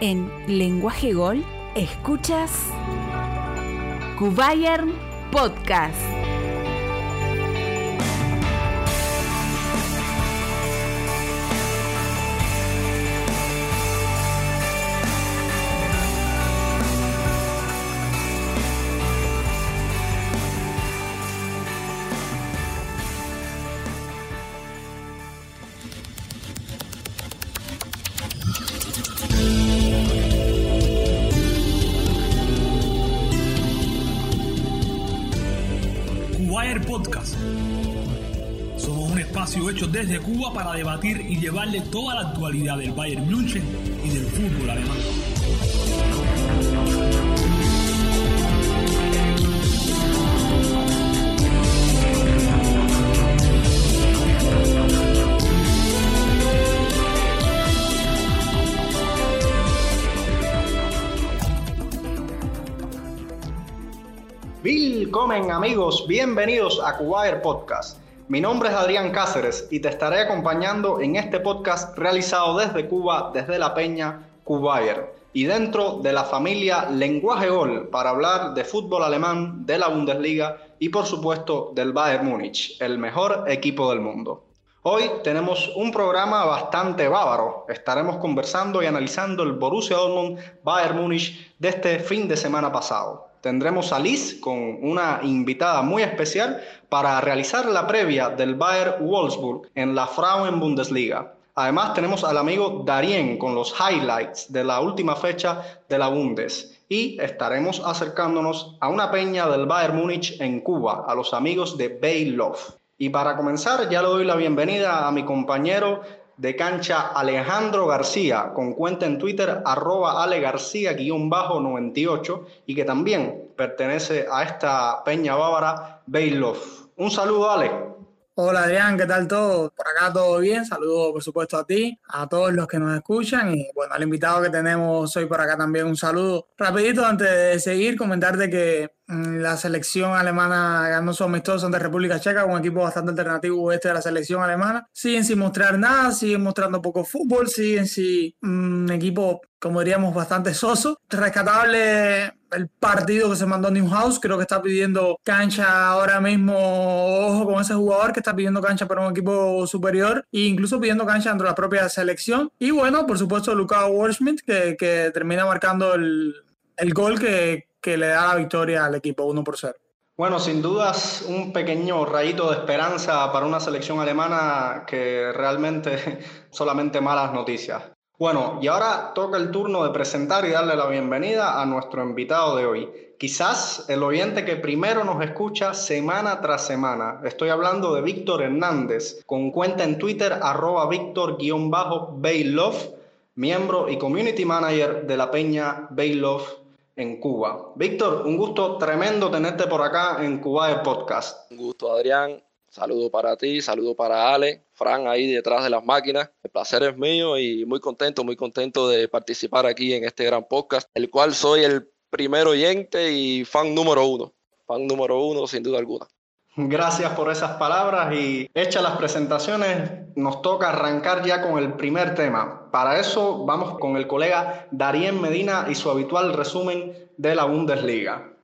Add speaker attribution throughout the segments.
Speaker 1: En Lenguaje Gol, escuchas Kubayern Podcast.
Speaker 2: Desde Cuba para debatir y llevarle toda la actualidad del Bayern München y del fútbol alemán.
Speaker 3: Willkommen amigos, bienvenidos a Cubaer Podcast. Mi nombre es Adrián Cáceres y te estaré acompañando en este podcast realizado desde Cuba, desde la peña Cubayer y dentro de la familia Lenguaje Gol para hablar de fútbol alemán, de la Bundesliga y por supuesto del Bayern Múnich, el mejor equipo del mundo. Hoy tenemos un programa bastante bávaro. Estaremos conversando y analizando el Borussia Dortmund Bayern Múnich de este fin de semana pasado tendremos a Liz con una invitada muy especial para realizar la previa del Bayer Wolfsburg en la Frauen Bundesliga. Además tenemos al amigo Darien con los highlights de la última fecha de la Bundes y estaremos acercándonos a una peña del Bayern Múnich en Cuba, a los amigos de Baylove. Y para comenzar ya le doy la bienvenida a mi compañero de cancha Alejandro García, con cuenta en Twitter arroba Ale García-98 y que también pertenece a esta peña bávara Baylov. Un saludo, Ale.
Speaker 4: Hola Adrián, ¿qué tal todo? Por acá todo bien, saludo por supuesto a ti, a todos los que nos escuchan y bueno, al invitado que tenemos hoy por acá también un saludo. Rapidito antes de seguir, comentarte que mm, la selección alemana ganó su amistoso ante República Checa, un equipo bastante alternativo este de la selección alemana. Siguen sin mostrar nada, siguen mostrando poco fútbol, siguen sin mm, un equipo, como diríamos, bastante soso. Rescatable el partido que se mandó Newhouse, creo que está pidiendo cancha ahora mismo, ojo con ese jugador que está pidiendo cancha para un equipo superior e incluso pidiendo cancha dentro de la propia selección. Y bueno, por supuesto, Luca Waldschmidt, que, termina marcando el, gol que, que le da la victoria al equipo 1 por 0.
Speaker 3: Bueno, sin dudas un pequeño rayito de esperanza para una selección alemana que realmente solamente malas noticias. Bueno, y ahora toca el turno de presentar y darle la bienvenida a nuestro invitado de hoy. Quizás el oyente que primero nos escucha semana tras semana. Estoy hablando de Víctor Hernández, con cuenta en Twitter arroba Víctor-Bailov, miembro y community manager de la peña Bailov en Cuba. Víctor, un gusto tremendo tenerte por acá en Cuba de Podcast.
Speaker 5: Un gusto, Adrián. Saludo para ti, saludo para Ale, Fran ahí detrás de las máquinas. El placer es mío y muy contento, muy contento de participar aquí en este gran podcast, el cual soy el primer oyente y fan número uno. Fan número uno, sin duda alguna.
Speaker 3: Gracias por esas palabras y hechas las presentaciones, nos toca arrancar ya con el primer tema. Para eso vamos con el colega Darien Medina y su habitual resumen de la Bundesliga.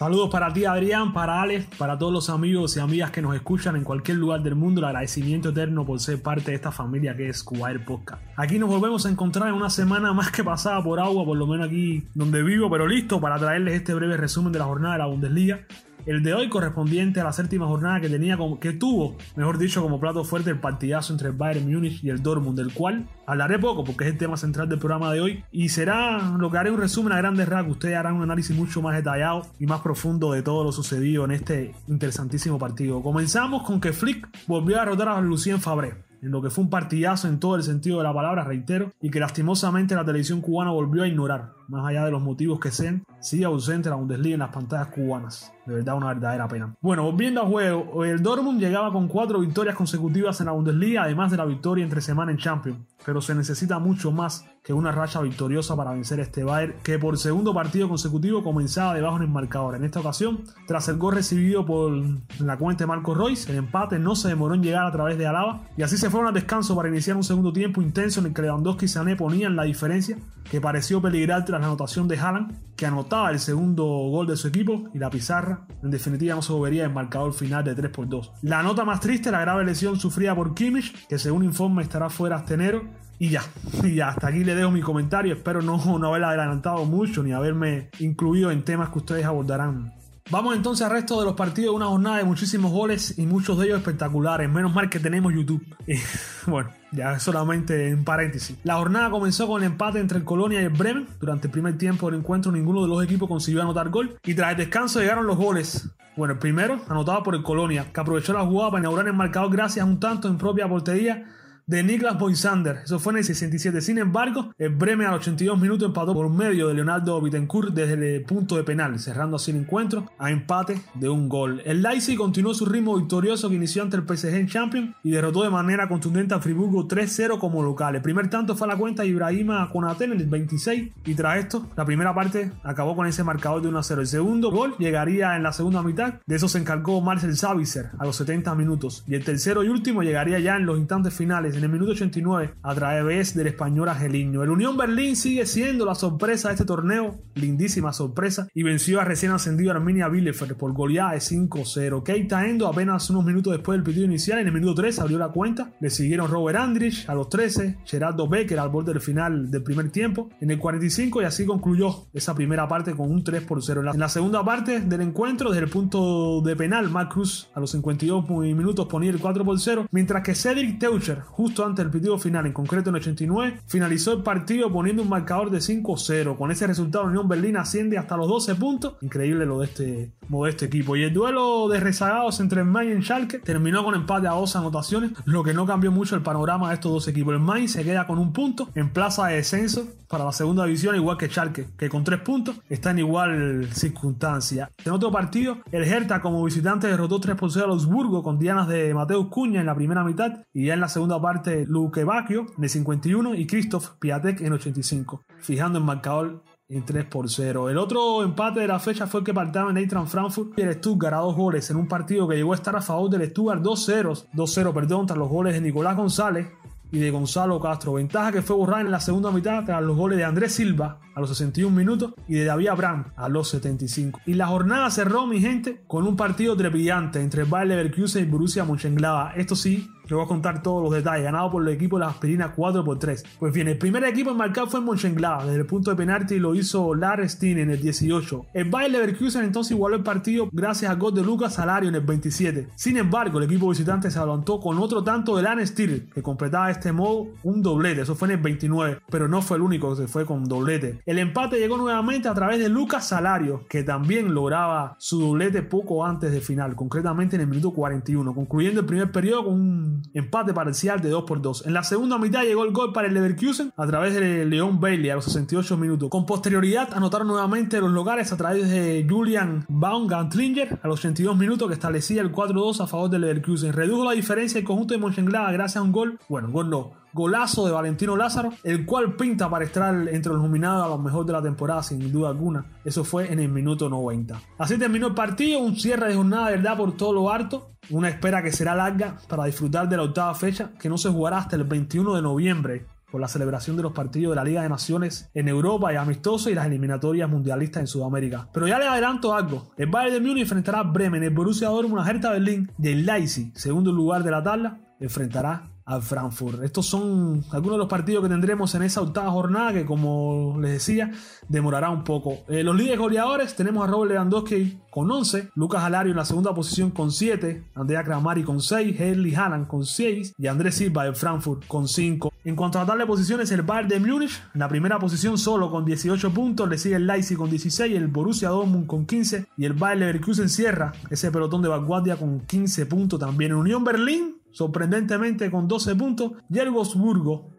Speaker 2: Saludos para ti, Adrián, para Alex, para todos los amigos y amigas que nos escuchan en cualquier lugar del mundo. El agradecimiento eterno por ser parte de esta familia que es Cubair Podcast. Aquí nos volvemos a encontrar en una semana más que pasada por agua, por lo menos aquí donde vivo, pero listo para traerles este breve resumen de la jornada de la Bundesliga. El de hoy correspondiente a la séptima jornada que tenía que tuvo, mejor dicho, como plato fuerte el partidazo entre el Bayern Múnich y el Dortmund, del cual hablaré poco porque es el tema central del programa de hoy y será lo que haré un resumen a grandes rasgos. Ustedes harán un análisis mucho más detallado y más profundo de todo lo sucedido en este interesantísimo partido. Comenzamos con que Flick volvió a derrotar a Lucien Fabré en lo que fue un partidazo en todo el sentido de la palabra, reitero, y que lastimosamente la televisión cubana volvió a ignorar, más allá de los motivos que sean, sigue ausente la Bundesliga en las pantallas cubanas. De verdad, una verdadera pena. Bueno, volviendo al juego, el Dortmund llegaba con cuatro victorias consecutivas en la Bundesliga, además de la victoria entre semana en Champions. Pero se necesita mucho más que una racha victoriosa para vencer a este Bayern que por segundo partido consecutivo comenzaba debajo en el marcador. En esta ocasión, tras el gol recibido por la cuenta de Marco Royce, el empate no se demoró en llegar a través de Alaba y así se fueron al descanso para iniciar un segundo tiempo intenso en el que Lewandowski y Sané ponían la diferencia que pareció peligrar tras la anotación de Haaland, que anotaba el segundo gol de su equipo y la pizarra en definitiva no se volvería el marcador final de 3 por 2. La nota más triste, la grave lesión sufrida por Kimmich, que según informe estará fuera hasta enero y ya, y ya, hasta aquí le dejo mi comentario. Espero no, no haber adelantado mucho ni haberme incluido en temas que ustedes abordarán. Vamos entonces al resto de los partidos, una jornada de muchísimos goles y muchos de ellos espectaculares. Menos mal que tenemos YouTube. bueno, ya solamente en paréntesis. La jornada comenzó con el empate entre el Colonia y el Bremen. Durante el primer tiempo del encuentro ninguno de los equipos consiguió anotar gol. Y tras el descanso llegaron los goles. Bueno, el primero anotado por el Colonia, que aprovechó la jugada para inaugurar el marcador gracias a un tanto en propia portería de Niklas Boysander. Eso fue en el 67. Sin embargo, el Bremen al 82 minutos empató por medio de Leonardo Bittencourt desde el punto de penal, cerrando así el encuentro a empate de un gol. El Leipzig continuó su ritmo victorioso que inició ante el PSG en Champions y derrotó de manera contundente a Friburgo 3-0 como local. El primer tanto fue a la cuenta de Ibrahima Konate en el 26 y tras esto, la primera parte acabó con ese marcador de 1-0. El segundo gol llegaría en la segunda mitad. De eso se encargó Marcel Savitzer a los 70 minutos. Y el tercero y último llegaría ya en los instantes finales en el minuto 89 a través del español Angeliño. El Unión Berlín sigue siendo la sorpresa de este torneo, lindísima sorpresa, y venció a recién ascendido Arminia Bielefeld por goleada de 5-0. Keita Endo apenas unos minutos después del partido inicial, en el minuto 3 abrió la cuenta, le siguieron Robert Andrich a los 13, Gerardo Becker al borde del final del primer tiempo, en el 45 y así concluyó esa primera parte con un 3 por 0. En la segunda parte del encuentro, desde el punto de penal, Mark Cruz a los 52 minutos ponía el 4 por 0, mientras que Cedric Teucher, justo antes del partido final, en concreto en 89, finalizó el partido poniendo un marcador de 5-0. Con ese resultado, Unión Berlín asciende hasta los 12 puntos. Increíble lo de este modesto equipo. Y el duelo de rezagados entre el Mainz y Schalke terminó con empate a dos anotaciones, lo que no cambió mucho el panorama de estos dos equipos. El Mainz se queda con un punto en plaza de descenso para la segunda división, igual que Schalke, que con tres puntos está en igual circunstancia. En otro partido, el Hertha como visitante derrotó 3 por 0 a Augsburgo con dianas de Mateus Cuña en la primera mitad y ya en la segunda parte Luque Bacchio en el 51 y Christoph Piatek en 85, fijando el marcador en 3 por 0. El otro empate de la fecha fue el que partaba en Eintracht Frankfurt y el Stuttgart a dos goles en un partido que llegó a estar a favor del Stuttgart 2-0, 2-0, perdón, tras los goles de Nicolás González y de Gonzalo Castro. Ventaja que fue borrada en la segunda mitad tras los goles de Andrés Silva a los 61 minutos y de David Abraham a los 75. Y la jornada cerró, mi gente, con un partido trepidante entre Bayer Leverkusen y Borussia Mönchengladbach. Esto sí, te voy a contar todos los detalles. Ganado por el equipo de las aspirinas 4 por 3. Pues bien, el primer equipo en marcar fue Mönchengladbach. Desde el punto de penalti lo hizo Lars Steen en el 18. El Bayer Leverkusen entonces igualó el partido gracias al gol de Lucas Salario en el 27. Sin embargo, el equipo visitante se adelantó con otro tanto de Lars Steen que completaba este modo un doblete. Eso fue en el 29. Pero no fue el único que se fue con doblete. El empate llegó nuevamente a través de Lucas Salario, que también lograba su doblete poco antes del final, concretamente en el minuto 41, concluyendo el primer periodo con un empate parcial de 2 por 2. En la segunda mitad llegó el gol para el Leverkusen a través de Leon Bailey a los 68 minutos. Con posterioridad anotaron nuevamente los locales a través de Julian Baumgartlinger a los 82 minutos que establecía el 4-2 a favor del Leverkusen. Redujo la diferencia el conjunto de Mönchengladbach gracias a un gol, bueno, gol no, golazo de Valentino Lázaro, el cual pinta para estar entre los nominados a los mejores de la temporada, sin duda alguna. Eso fue en el minuto 90. Así terminó el partido, un cierre de jornada de verdad por todo lo harto. Una espera que será larga para disfrutar de la octava fecha, que no se jugará hasta el 21 de noviembre por la celebración de los partidos de la Liga de Naciones en Europa y amistoso y las eliminatorias mundialistas en Sudamérica. Pero ya les adelanto algo, el Bayern de Múnich enfrentará a Bremen, el Borussia Dortmund, a Hertha Berlín y el Leipzig, segundo lugar de la tabla, enfrentará al Frankfurt. Estos son algunos de los partidos que tendremos en esa octava jornada que como les decía demorará un poco. Eh, los líderes goleadores tenemos a Robert Lewandowski con 11, Lucas Alario en la segunda posición con 7, Andrea Kramari con 6, Herli Haaland con 6 y Andrés Silva de Frankfurt con 5. En cuanto a la de posiciones, el Bayern de Múnich en la primera posición solo con 18 puntos, le sigue el Leipzig con 16, el Borussia Dortmund con 15 y el Bayern Leverkusen cierra ese pelotón de vanguardia con 15 puntos también. En Unión Berlín sorprendentemente con 12 puntos, y el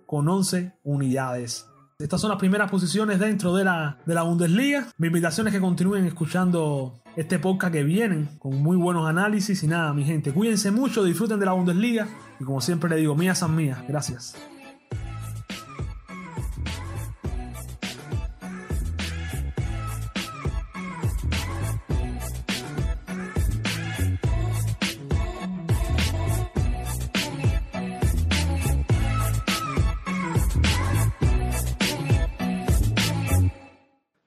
Speaker 2: con 11 unidades. Estas son las primeras posiciones dentro de la, de la Bundesliga. Mi invitación es que continúen escuchando este podcast que vienen con muy buenos análisis y nada, mi gente, cuídense mucho, disfruten de la Bundesliga y como siempre le digo, mías son mías. Gracias.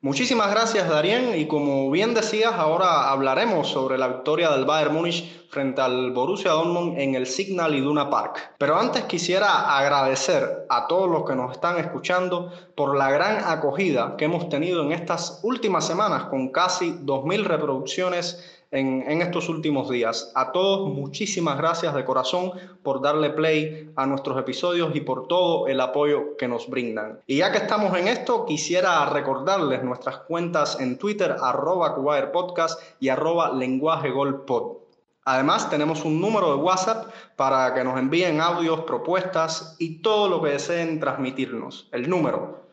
Speaker 3: Muchísimas gracias, Darien. Y como bien decías, ahora hablaremos sobre la victoria del Bayern Múnich frente al Borussia Dortmund en el Signal Iduna Park. Pero antes quisiera agradecer a todos los que nos están escuchando por la gran acogida que hemos tenido en estas últimas semanas con casi 2.000 reproducciones en, estos últimos días. A todos, muchísimas gracias de corazón por darle play a nuestros episodios y por todo el apoyo que nos brindan. Y ya que estamos en esto, quisiera recordarles nuestras cuentas en Twitter, arroba Podcast y arroba lenguaje Además, tenemos un número de WhatsApp para que nos envíen audios, propuestas y todo lo que deseen transmitirnos. El número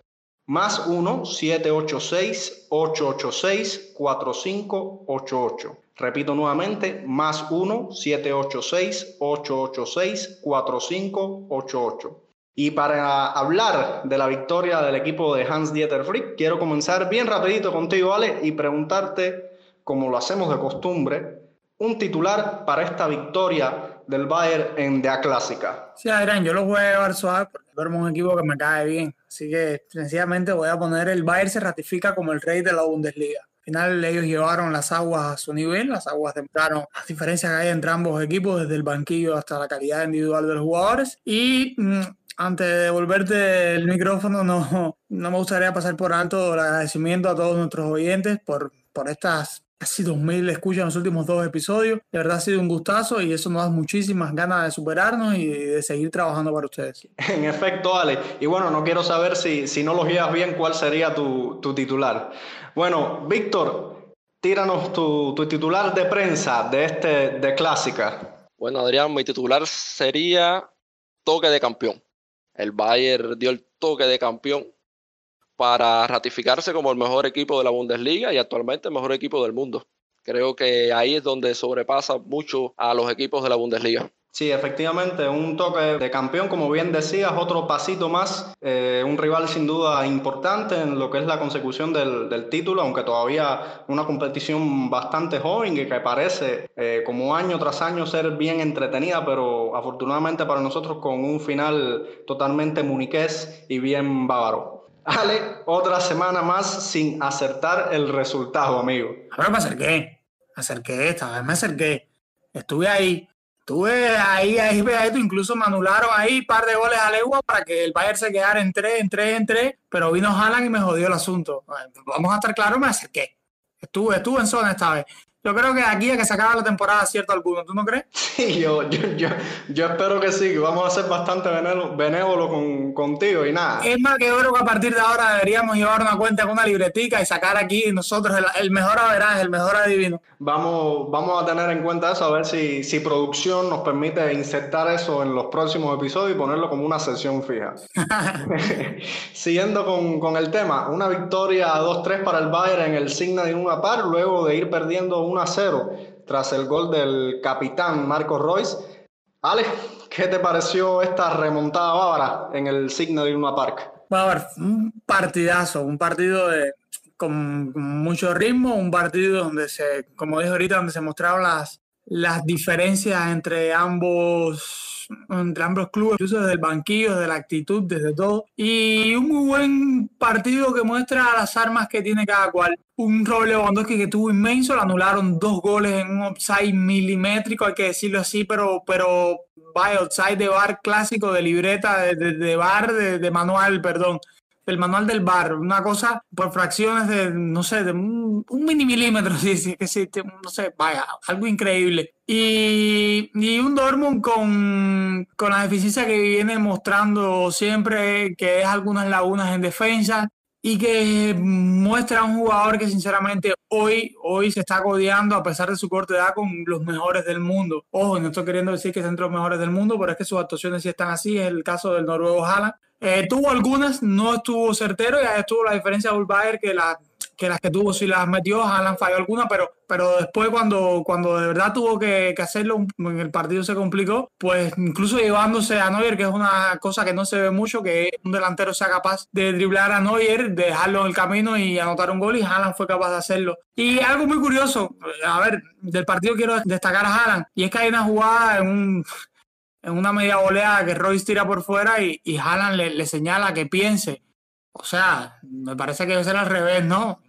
Speaker 3: más 1-786-886-4588. Repito nuevamente, más 1-786-886-4588. Y para hablar de la victoria del equipo de Hans Dieter Frick, quiero comenzar bien rapidito contigo, Ale, y preguntarte, como lo hacemos de costumbre, un titular para esta victoria del Bayern en la Clásica.
Speaker 4: Sí, Adrián, yo lo voy a llevar suave porque duermo un equipo que me cae bien. Así que sencillamente voy a poner el Bayern se ratifica como el rey de la Bundesliga. Al final ellos llevaron las aguas a su nivel, las aguas tempraron las diferencias que hay entre ambos equipos, desde el banquillo hasta la calidad individual de los jugadores. Y mm, antes de devolverte el micrófono, no, no me gustaría pasar por alto el agradecimiento a todos nuestros oyentes por, por estas casi 2.000 escuchas en los últimos dos episodios. De verdad ha sido un gustazo y eso nos da muchísimas ganas de superarnos y de seguir trabajando para ustedes.
Speaker 3: En efecto, Ale. Y bueno, no quiero saber si, si no los guías bien cuál sería tu, tu titular. Bueno, Víctor, tíranos tu, tu, titular de prensa de este de Clásica.
Speaker 5: Bueno, Adrián, mi titular sería toque de campeón. El Bayern dio el toque de campeón para ratificarse como el mejor equipo de la Bundesliga y actualmente el mejor equipo del mundo. Creo que ahí es donde sobrepasa mucho a los equipos de la Bundesliga.
Speaker 3: Sí, efectivamente, un toque de campeón, como bien decías, otro pasito más, eh, un rival sin duda importante en lo que es la consecución del, título, aunque todavía una competición bastante joven y que parece eh, como año tras año ser bien entretenida, pero afortunadamente para nosotros con un final totalmente muniqués y bien bávaro. Ale, otra semana más sin acertar el resultado, amigo.
Speaker 4: Ahora me acerqué, me acerqué, esta vez me acerqué. Estuve ahí, estuve ahí, ahí pegadito, incluso me anularon ahí un par de goles a legua para que el Bayern se quedara en tres, en tres, en tres, pero vino Haaland y me jodió el asunto. Vamos a estar claros, me acerqué. Estuve, estuve en zona esta vez. Yo creo que aquí a que se acabe la temporada cierto alguno, ¿tú no crees?
Speaker 3: Sí, yo, yo, yo, yo espero que sí, que vamos a ser bastante benévolos con, contigo y nada.
Speaker 4: Es más que creo que a partir de ahora deberíamos llevar una cuenta con una libretica y sacar aquí nosotros el, el mejor averaje, el mejor adivino.
Speaker 3: Vamos, vamos a tener en cuenta eso, a ver si, si producción nos permite insertar eso en los próximos episodios y ponerlo como una sesión fija. Siguiendo con, con, el tema, una victoria 2-3 para el Bayern en el Signa de una par, luego de ir perdiendo 1 0 tras el gol del capitán Marcos Royce. Alex, ¿qué te pareció esta remontada bávara en el signo de Luna Park?
Speaker 4: Bávara, un partidazo, un partido de, con mucho ritmo, un partido donde se, como dije ahorita, donde se mostraron las, las diferencias entre ambos entre ambos clubes, incluso desde el banquillo, desde la actitud, desde todo. Y un muy buen partido que muestra las armas que tiene cada cual. Un Roble Lewandowski que tuvo inmenso, le anularon dos goles en un offside milimétrico, hay que decirlo así, pero, pero vaya, offside de bar clásico, de libreta, de, de, bar, de, de manual, perdón el manual del bar, una cosa por fracciones de, no sé, de un, mini milímetro, sí, que sí, no sé, vaya, algo increíble. Y, y un Dortmund con, con la deficiencia que viene mostrando siempre, que es algunas lagunas en defensa, y que muestra a un jugador que sinceramente hoy, hoy se está codeando a pesar de su corta edad con los mejores del mundo. Ojo, no estoy queriendo decir que entre los mejores del mundo, pero es que sus actuaciones sí están así, es el caso del noruego Haaland. Eh, tuvo algunas, no estuvo certero y ahí estuvo la diferencia de Ulbaer que la que las que tuvo sí las metió, Haaland falló alguna, pero, pero después cuando, cuando de verdad tuvo que, hacerlo, en el partido se complicó, pues incluso llevándose a Neuer, que es una cosa que no se ve mucho, que un delantero sea capaz de driblar a Neuer, dejarlo en el camino y anotar un gol, y Haaland fue capaz de hacerlo. Y algo muy curioso, a ver, del partido quiero destacar a Haaland, y es que hay una jugada en un en una media oleada que Royce tira por fuera y, y Haaland le, le señala que piense O sea, me parece que debe ser al revés, ¿no?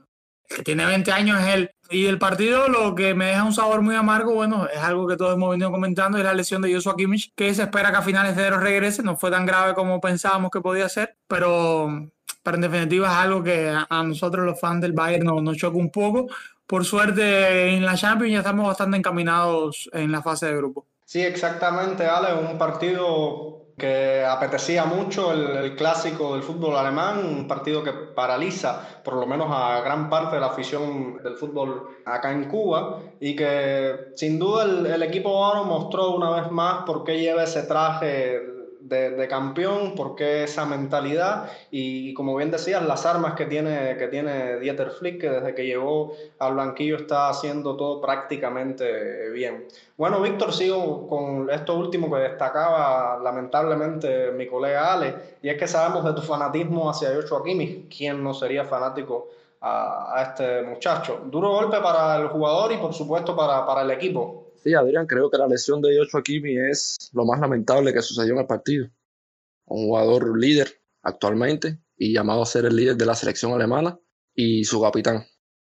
Speaker 4: El que tiene 20 años es él. Y el partido lo que me deja un sabor muy amargo, bueno, es algo que todos hemos venido comentando, es la lesión de Joshua Kimmich, que se espera que a finales de enero regrese. No fue tan grave como pensábamos que podía ser, pero, pero en definitiva es algo que a, nosotros los fans del Bayern nos, nos choca un poco. Por suerte en la Champions ya estamos bastante encaminados en la fase de grupo.
Speaker 3: Sí, exactamente, Ale, un partido que apetecía mucho el, clásico del fútbol alemán, un partido que paraliza por lo menos a gran parte de la afición del fútbol acá en Cuba y que sin duda el, el equipo ahora mostró una vez más por qué lleva ese traje de, campeón, por qué esa mentalidad y, como bien decías, las armas que tiene, que tiene Dieter Flick, que desde que llegó al blanquillo está haciendo todo prácticamente bien. Bueno, Víctor, sigo con esto último que destacaba lamentablemente mi colega Ale, y es que sabemos de tu fanatismo hacia Joshua Kimmich, ¿quién no sería fanático? A, este muchacho. Duro golpe para el jugador y por supuesto para, para el equipo.
Speaker 5: Sí, Adrián, creo que la lesión de Joshua Kimi es lo más lamentable que sucedió en el partido. Un jugador líder actualmente y llamado a ser el líder de la selección alemana y su capitán.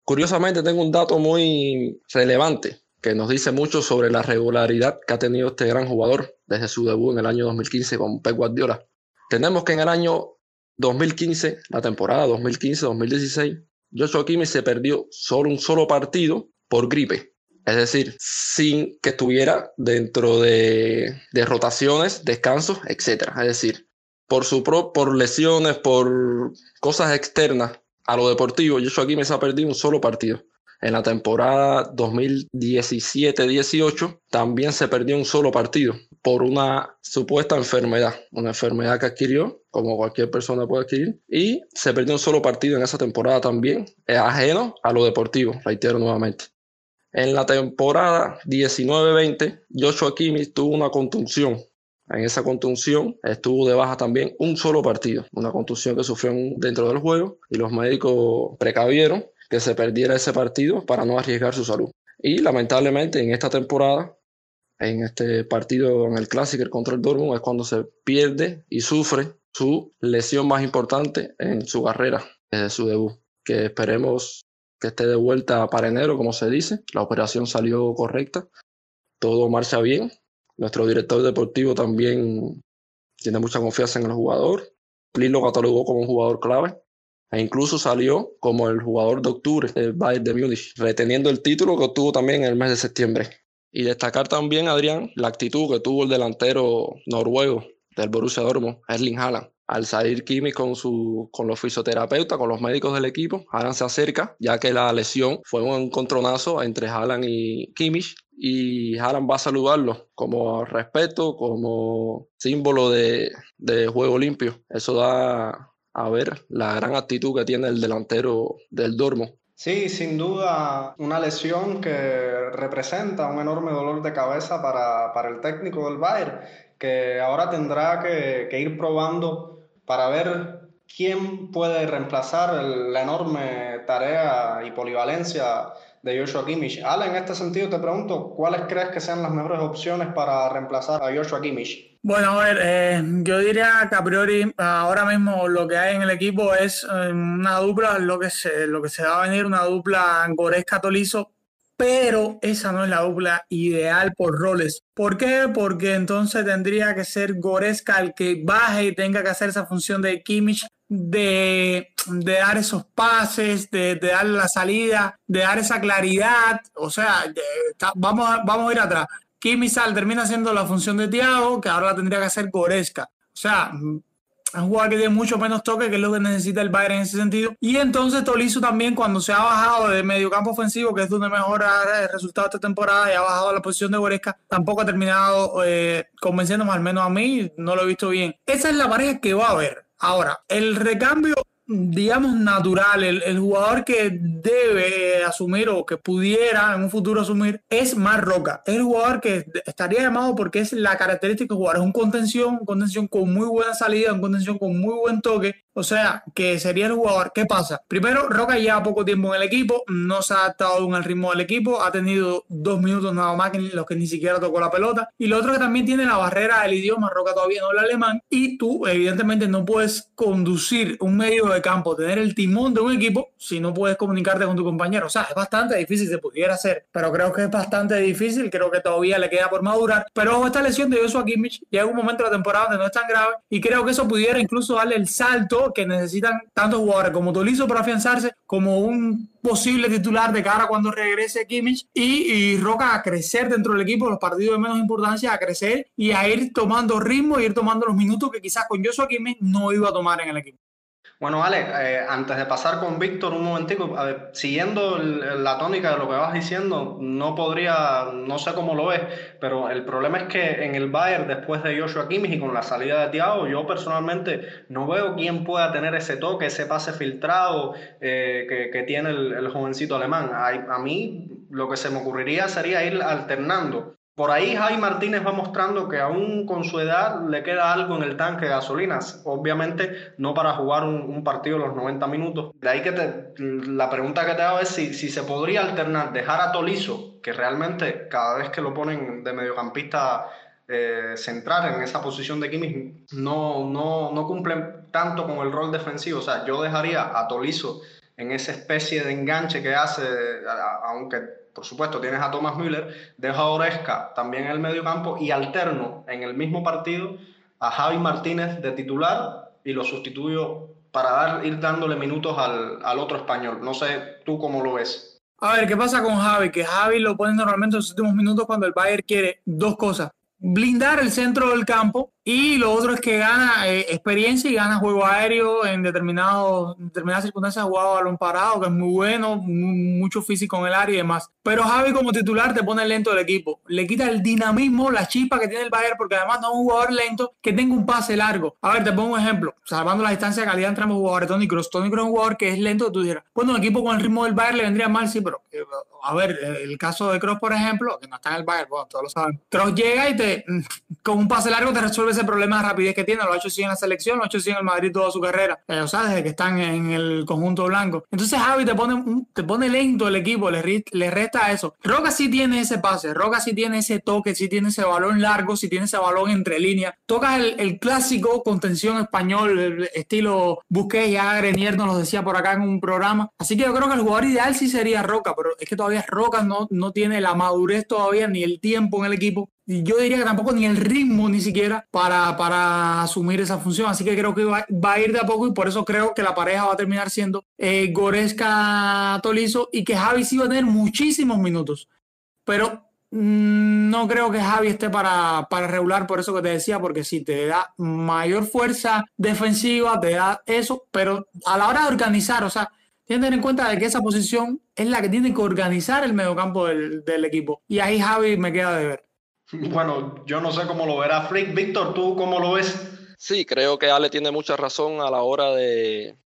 Speaker 5: Curiosamente, tengo un dato muy relevante que nos dice mucho sobre la regularidad que ha tenido este gran jugador desde su debut en el año 2015 con Pep Guardiola. Tenemos que en el año 2015, la temporada 2015-2016, Joshua Kimi se perdió solo un solo partido por gripe es decir, sin que estuviera dentro de, rotaciones, descansos, etc. Es decir, por, su pro, por lesiones, por cosas externas a lo deportivo, yo aquí me ha perdido un solo partido. En la temporada 2017-18 también se perdió un solo partido por una supuesta enfermedad, una enfermedad que adquirió, como cualquier persona puede adquirir, y se perdió un solo partido en esa temporada también, ajeno a lo deportivo, reitero nuevamente. En la temporada 19-20, Joshua Kimmich tuvo una contunción. En esa contunción estuvo de baja también un solo partido, una contunción que sufrió dentro del juego y los médicos precavieron que se perdiera ese partido para no arriesgar su salud. Y lamentablemente en esta temporada, en este partido en el Clásico contra el Dortmund, es cuando se pierde y sufre su lesión más importante en su carrera desde su debut, que esperemos esté de vuelta para enero, como se dice. La operación salió correcta, todo marcha bien. Nuestro director deportivo también tiene mucha confianza en el jugador. Pli lo catalogó como un jugador clave e incluso salió como el jugador de octubre del Bayern de Múnich, reteniendo el título que obtuvo también en el mes de septiembre. Y destacar también, Adrián, la actitud que tuvo el delantero noruego del Borussia Dortmund, Erling Haaland al salir Kimi con, su, con los fisioterapeutas, con los médicos del equipo, Haaland se acerca, ya que la lesión fue un encontronazo entre Haaland y Kimmich, y Haaland va a saludarlo como respeto, como símbolo de, de juego limpio. Eso da a ver la gran actitud que tiene el delantero del Dormo.
Speaker 3: Sí, sin duda una lesión que representa un enorme dolor de cabeza para, para el técnico del Bayern, que ahora tendrá que, que ir probando para ver quién puede reemplazar la enorme tarea y polivalencia de Joshua Kimmich. Ale, en este sentido te pregunto, ¿cuáles crees que sean las mejores opciones para reemplazar a Joshua Kimmich?
Speaker 4: Bueno, a ver, eh, yo diría que a priori ahora mismo lo que hay en el equipo es eh, una dupla, lo que se, lo que se va a venir, una dupla Goresca-Tolizo pero esa no es la dupla ideal por roles. ¿Por qué? Porque entonces tendría que ser Goreska el que baje y tenga que hacer esa función de Kimmich de, dar esos pases, de, de dar la salida, de dar esa claridad. O sea, vamos, a, vamos a ir atrás. Kimmich termina haciendo la función de Thiago, que ahora la tendría que hacer Goreska. O sea, es un jugador que tiene mucho menos toque, que es lo que necesita el Bayern en ese sentido. Y entonces Tolizo también, cuando se ha bajado de medio campo ofensivo, que es donde mejora el resultado esta temporada, y ha bajado la posición de Goresca, tampoco ha terminado eh, convenciéndome, al menos a mí, no lo he visto bien. Esa es la pareja que va a haber. Ahora, el recambio digamos, natural, el, jugador que debe asumir o que pudiera en un futuro asumir es más Roca. Es el jugador que estaría llamado porque es la característica de jugar. Es un contención, un contención con muy buena salida, un contención con muy buen toque. O sea, que sería el jugador. ¿Qué pasa? Primero, Roca lleva poco tiempo en el equipo, no se ha adaptado aún al ritmo del equipo, ha tenido dos minutos nada más que los que ni siquiera tocó la pelota. Y lo otro que también tiene la barrera del idioma, Roca todavía no habla alemán, y tú evidentemente no puedes conducir un medio de campo, tener el timón de un equipo si no puedes comunicarte con tu compañero. O sea, es bastante difícil, se pudiera hacer, pero creo que es bastante difícil, creo que todavía le queda por madurar. Pero esta lesión de Joshua Kimmich llega un momento de la temporada donde no es tan grave y creo que eso pudiera incluso darle el salto que necesitan tantos jugadores como Tolizo para afianzarse, como un posible titular de cara cuando regrese Kimmich y, y, Roca a crecer dentro del equipo, los partidos de menos importancia, a crecer y a ir tomando ritmo, y ir tomando los minutos que quizás con Joshua Kimmich no iba a tomar en el equipo.
Speaker 3: Bueno, Ale, eh, antes de pasar con Víctor un momentico, siguiendo la tónica de lo que vas diciendo, no podría, no sé cómo lo ves, pero el problema es que en el Bayern, después de Joshua Kimmich y con la salida de Thiago, yo personalmente no veo quién pueda tener ese toque, ese pase filtrado eh, que, tiene el, jovencito alemán. a mí lo que se me ocurriría sería ir alternando por ahí Javi Martínez va mostrando que aún con su edad le queda algo en el tanque de gasolinas. Obviamente no para jugar un, partido los 90 minutos. De ahí que la pregunta que te hago es si, si se podría alternar, dejar a Tolizo, que realmente cada vez que lo ponen de mediocampista eh, central en esa posición de Kimmich, no, no, no cumple tanto con el rol defensivo. O sea, yo dejaría a Tolizo en esa especie de enganche que hace, aunque por supuesto, tienes a Thomas Müller, deja a Oresca también en el medio campo y alterno en el mismo partido a Javi Martínez de titular y lo sustituyo para dar, ir dándole minutos al, al otro español. No sé tú cómo lo ves.
Speaker 4: A ver, ¿qué pasa con Javi? Que Javi lo pone normalmente en los últimos minutos cuando el Bayern quiere dos cosas. Blindar el centro del campo y lo otro es que gana eh, experiencia y gana juego aéreo en determinados, determinadas circunstancias, ha jugado balón parado, que es muy bueno, mucho físico en el área y demás. Pero Javi como titular te pone lento el equipo, le quita el dinamismo, la chispa que tiene el Bayern, porque además no es un jugador lento que tenga un pase largo. A ver, te pongo un ejemplo, salvando la distancia de calidad entre ambos jugadores, Tony Kroos. Tony Kroos es un jugador que es lento, tú dijeras, bueno, un equipo con el ritmo del Bayern le vendría mal, sí, pero eh, a ver, el caso de Kroos, por ejemplo, que no está en el Bayern, bueno, todos lo saben. Kroos llega y te, con un pase largo te resuelve ese problema de rapidez que tiene, lo ha hecho sí en la selección, lo ha hecho sí en el Madrid toda su carrera, eh, o sea, desde que están en el conjunto blanco. Entonces Javi te pone, te pone lento el equipo, le, le resta eso. Roca sí tiene ese pase, Roca sí tiene ese toque, sí tiene ese balón largo, sí tiene ese balón entre líneas. Toca el, el clásico contención español, el estilo Busquets y Agrenier nos lo decía por acá en un programa. Así que yo creo que el jugador ideal sí sería Roca, pero es que todavía Roca no, no tiene la madurez todavía ni el tiempo en el equipo yo diría que tampoco ni el ritmo ni siquiera para, para asumir esa función. Así que creo que va, a ir de a poco y por eso creo que la pareja va a terminar siendo eh, Goresca Tolizo y que Javi sí va a tener muchísimos minutos. Pero mm, no creo que Javi esté para, para regular por eso que te decía, porque si te da mayor fuerza defensiva, te da eso, pero a la hora de organizar, o sea, tienen que tener en cuenta de que esa posición es la que tiene que organizar el mediocampo del, del equipo. Y ahí Javi me queda de ver.
Speaker 3: Bueno, yo no sé cómo lo verá Frick. Víctor, ¿tú cómo lo ves?
Speaker 5: Sí, creo que Ale tiene mucha razón a la hora de,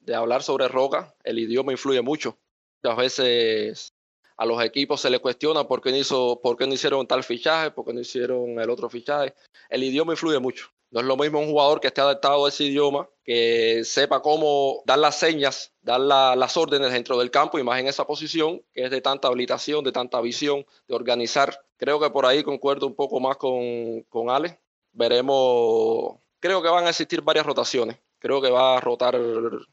Speaker 5: de hablar sobre Roca. El idioma influye mucho. Muchas veces a los equipos se les cuestiona por qué, no hizo, por qué no hicieron tal fichaje, por qué no hicieron el otro fichaje. El idioma influye mucho. No es lo mismo un jugador que esté adaptado a ese idioma, que sepa cómo dar las señas, dar las órdenes dentro del campo y más en esa posición, que es de tanta habilitación, de tanta visión, de organizar. Creo que por ahí concuerdo un poco más con, con Ale. Veremos, creo que van a existir varias rotaciones. Creo que va a rotar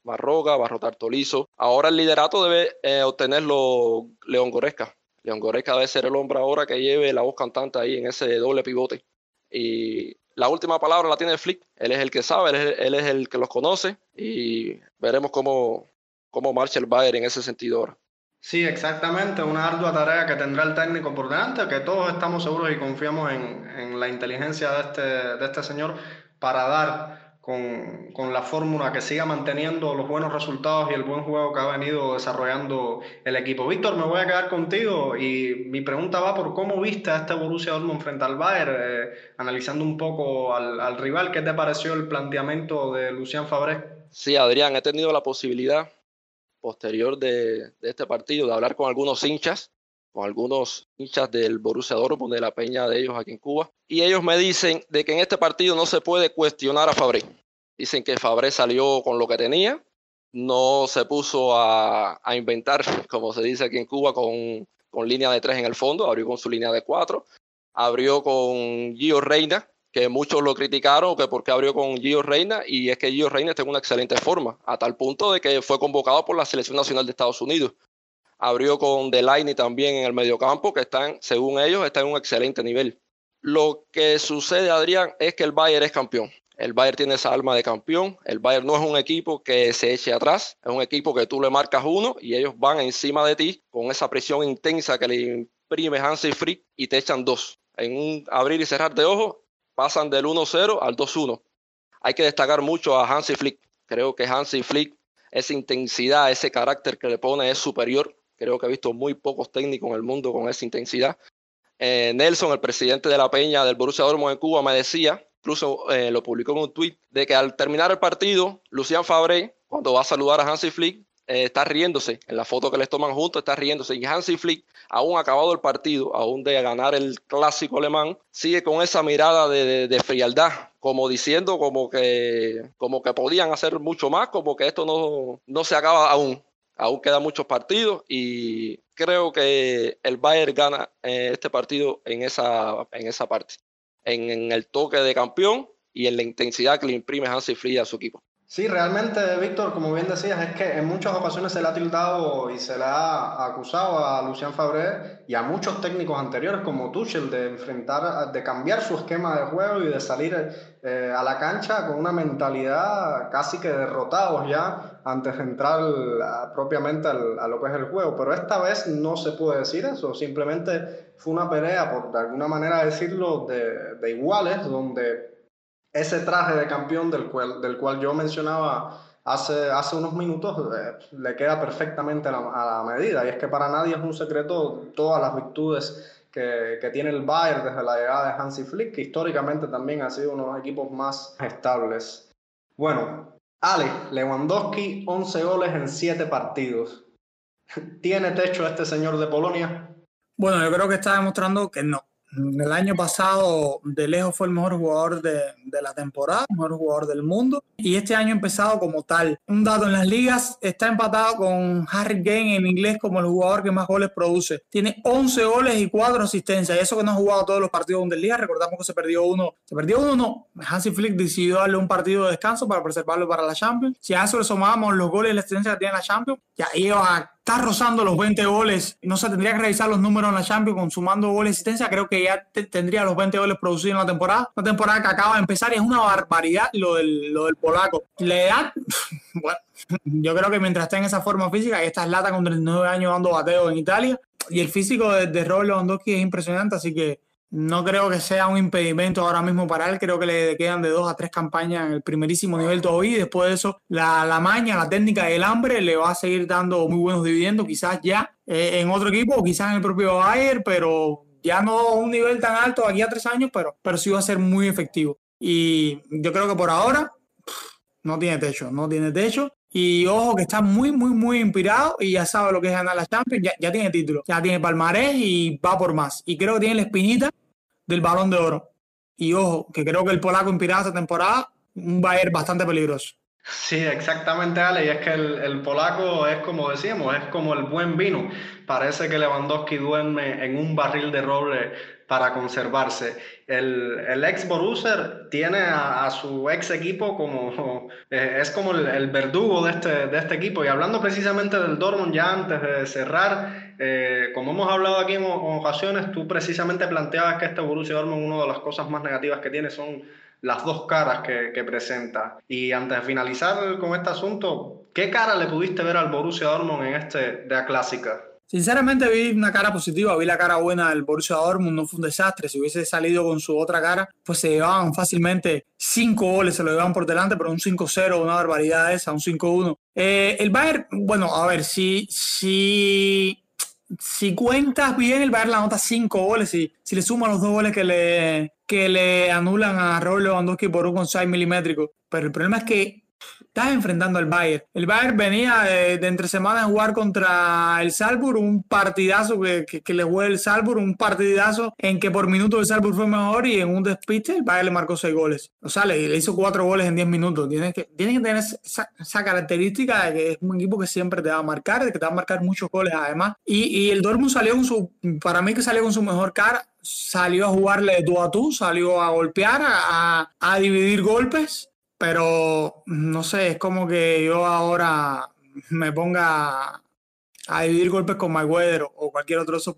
Speaker 5: Marroga, va a rotar Tolizo. Ahora el liderato debe eh, obtenerlo León Goresca. León Goresca debe ser el hombre ahora que lleve la voz cantante ahí en ese doble pivote. Y la última palabra la tiene Flick. Él es el que sabe, él es, el que los conoce y veremos cómo, cómo marcha el Bayern en ese sentido ahora.
Speaker 3: Sí, exactamente, una ardua tarea que tendrá el técnico por delante, que todos estamos seguros y confiamos en, en la inteligencia de este, de este señor para dar con, con, la fórmula que siga manteniendo los buenos resultados y el buen juego que ha venido desarrollando el equipo. Víctor, me voy a quedar contigo y mi pregunta va por cómo viste a este Borussia Dortmund frente al Bayern, eh, analizando un poco al, al, rival. ¿Qué te pareció el planteamiento de Lucian Fabré?
Speaker 5: Sí, Adrián, he tenido la posibilidad posterior de, de este partido de hablar con algunos hinchas con algunos hinchas del Borussia Dortmund, de la peña de ellos aquí en Cuba, y ellos me dicen de que en este partido no se puede cuestionar a Fabré. Dicen que Fabré salió con lo que tenía, no se puso a, a inventar, como se dice aquí en Cuba, con, con, línea de tres en el fondo, abrió con su línea de cuatro, abrió con Gio Reina, que muchos lo criticaron, que porque abrió con Gio Reina, y es que Gio Reina está una excelente forma, a tal punto de que fue convocado por la Selección Nacional de Estados Unidos. Abrió con Delaney también en el mediocampo, que están, según ellos, está en un excelente nivel. Lo que sucede, Adrián, es que el Bayern es campeón. El Bayern tiene esa alma de campeón. El Bayern no es un equipo que se eche atrás, es un equipo que tú le marcas uno y ellos van encima de ti con esa presión intensa que le imprime Hansi Frick y te echan dos. En un abrir y cerrar de ojos, pasan del 1-0 al 2-1. Hay que destacar mucho a Hansi Flick. Creo que Hansi Flick, esa intensidad, ese carácter que le pone es superior. Creo que he visto muy pocos técnicos en el mundo con esa intensidad. Eh, Nelson, el presidente de la Peña del Borussia Dortmund en Cuba, me decía incluso eh, lo publicó en un tweet, de que al terminar el partido, Lucian Fabré, cuando va a saludar a Hansi Flick, eh, está riéndose, en la foto que les toman juntos está riéndose, y Hansi Flick, aún acabado el partido, aún de ganar el clásico alemán, sigue con esa mirada de, frialdad, como diciendo como que, como que podían hacer mucho más, como que esto no, no se acaba aún, aún quedan muchos partidos y creo que el Bayern gana eh, este partido en esa, en esa parte en, el toque de campeón y en la intensidad que le imprime Hansi Flick a su equipo.
Speaker 3: Sí, realmente, Víctor, como bien decías, es que en muchas ocasiones se le ha tildado y se le ha acusado a Lucien Fabré y a muchos técnicos anteriores como Tuchel de enfrentar, de cambiar su esquema de juego y de salir eh, a la cancha con una mentalidad casi que derrotados ya antes de entrar propiamente a lo que es el juego. Pero esta vez no se puede decir eso, simplemente fue una pelea, por de alguna manera decirlo, de, de iguales, donde ese traje de campeón del cual, yo mencionaba hace, hace unos minutos eh, le queda perfectamente a la, medida. Y es que para nadie es un secreto todas las virtudes que, que, tiene el Bayern desde la llegada de Hansi Flick, que históricamente también ha sido uno de los equipos más estables. Bueno, Ale, Lewandowski, 11 goles en 7 partidos. ¿Tiene techo este señor de Polonia?
Speaker 4: Bueno, yo creo que está demostrando que no. El año pasado de lejos fue el mejor jugador de, de, la temporada, el mejor jugador del mundo. Y este año ha empezado como tal. Un dato en las ligas, está empatado con Harry Kane en inglés como el jugador que más goles produce. Tiene 11 goles y 4 asistencias. Y eso que no ha jugado todos los partidos de Bundesliga. Recordamos que se perdió uno. ¿Se perdió uno? No. Hansi Flick decidió darle un partido de descanso para preservarlo para la Champions. Si a eso le sumamos los goles y la asistencia que tiene la Champions, ya iba está rozando los 20 goles. No se tendría que revisar los números en la Champions consumando goles y asistencia. Creo que ya tendría los 20 goles producidos en la temporada. Una temporada que acaba de empezar y es una barbaridad lo del, lo del polaco. La edad, bueno, yo creo que mientras esté en esa forma física, y esta es lata con 39 años dando bateo en Italia, y el físico de, de Robert Lewandowski es impresionante, así que no creo que sea un impedimento ahora mismo para él. Creo que le quedan de dos a tres campañas en el primerísimo nivel todavía. Y después de eso, la, la maña, la técnica y el hambre le va a seguir dando muy buenos dividendos. Quizás ya eh, en otro equipo quizás en el propio Bayern, pero ya no un nivel tan alto aquí a tres años, pero, pero sí va a ser muy efectivo. Y yo creo que por ahora no tiene techo, no tiene techo. Y ojo que está muy, muy, muy inspirado y ya sabe lo que es ganar la Champions, ya, ya tiene título, ya tiene palmarés y va por más. Y creo que tiene la espinita del balón de oro. Y ojo, que creo que el polaco inspirado esta temporada va a ir bastante peligroso.
Speaker 3: Sí, exactamente, Ale. Y es que el, el, polaco es como decíamos, es como el buen vino. Parece que Lewandowski duerme en un barril de roble para conservarse. El, el ex Borussia tiene a, su ex equipo como eh, es como el, el, verdugo de este, de este equipo. Y hablando precisamente del Dortmund, ya antes de cerrar, eh, como hemos hablado aquí en, en, ocasiones, tú precisamente planteabas que este Borussia Dortmund, una de las cosas más negativas que tiene son las dos caras que, que, presenta. Y antes de finalizar con este asunto, ¿qué cara le pudiste ver al Borussia Dortmund en este de la clásica?
Speaker 4: Sinceramente vi una cara positiva, vi la cara buena del Borussia Dortmund, no fue un desastre. Si hubiese salido con su otra cara, pues se llevaban fácilmente cinco goles, se lo llevaban por delante, pero un 5-0, una barbaridad esa, un 5-1. Eh, el Bayern, bueno, a ver, si, si, si cuentas bien, el Bayern la nota cinco goles, si, si le suman los dos goles que le, que le anulan a Robert Lewandowski por un onside milimétrico. Pero el problema es que estás enfrentando al Bayern. El Bayern venía de, entre semanas a jugar contra el Salzburg, un partidazo que, que, le jugó el Salzburg, un partidazo en que por minuto el Salzburg fue mejor y en un despiste el Bayern le marcó seis goles. O sea, le, hizo cuatro goles en diez minutos. Tienes que, tienes que tener esa, esa, característica de que es un equipo que siempre te va a marcar, de que te va a marcar muchos goles además. Y, y el Dortmund salió con su, para mí que salió con su mejor cara, salió a jugarle de tú a tú, salió a golpear, a, a dividir golpes pero no sé, es como que yo ahora me ponga a dividir golpes con Mayweather o cualquier otro de esos.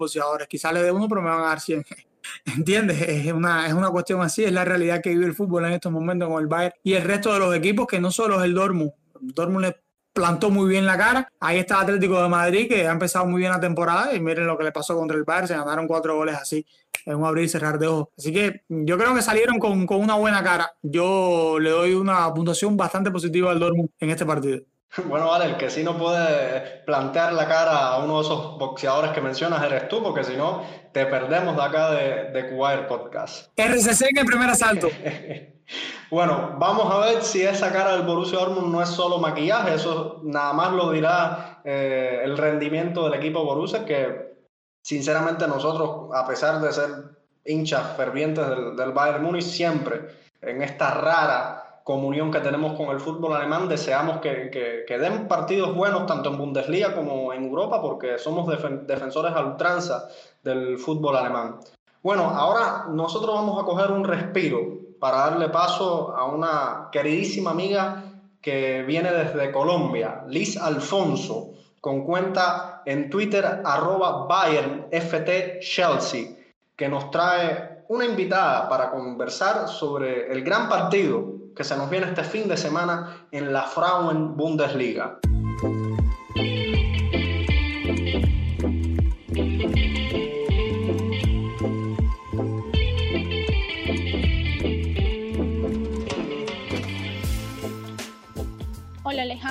Speaker 4: Quizás le dé uno, pero me van a dar 100. ¿Entiendes? Es una, es una cuestión así, es la realidad que vive el fútbol en estos momentos con el Bayern y el resto de los equipos, que no solo es el Dortmund. Dortmund le plantó muy bien la cara. Ahí está Atlético de Madrid, que ha empezado muy bien la temporada y miren lo que le pasó contra el Bayern, se ganaron cuatro goles así en un abrir y cerrar de ojos. Así que yo creo que salieron con, con una buena cara. Yo le doy una puntuación bastante positiva al Dortmund en este partido.
Speaker 3: Bueno, vale, el que sí no puede plantear la cara a uno de esos boxeadores que mencionas eres tú, porque si no, te perdemos de acá de, de Cuba Podcast.
Speaker 4: RCC en el primer asalto.
Speaker 3: bueno, vamos a ver si esa cara del Borussia Dortmund no es solo maquillaje, eso nada más lo dirá eh, el rendimiento del equipo Borussia, que sinceramente nosotros, a pesar de ser hinchas fervientes del, Bayern Múnich, siempre en esta rara comunión que tenemos con el fútbol alemán, deseamos que, den partidos buenos tanto en Bundesliga como en Europa, porque somos defensores a ultranza del fútbol alemán. Bueno, ahora nosotros vamos a coger un respiro para darle paso a una queridísima amiga que viene desde Colombia, Liz Alfonso con cuenta en Twitter arroba que nos trae una invitada para conversar sobre el gran partido que se nos viene este fin de semana en la Frauen Bundesliga.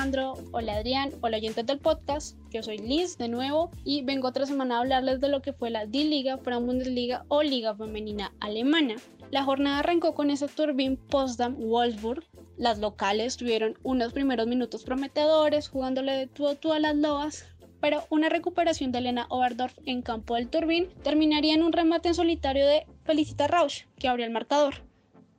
Speaker 6: Alejandro, hola Adrián, hola oyentes del podcast. Yo soy Liz de nuevo y vengo otra semana a hablarles de lo que fue la D-Liga, Bundesliga o Liga Femenina Alemana. La jornada arrancó con ese turbín Potsdam Wolfsburg. Las locales tuvieron unos primeros minutos prometedores jugándole de tú a tú a las lobas, pero una recuperación de Elena Oberdorf en campo del Turbín terminaría en un remate en solitario de Felicita Rausch, que abrió el marcador.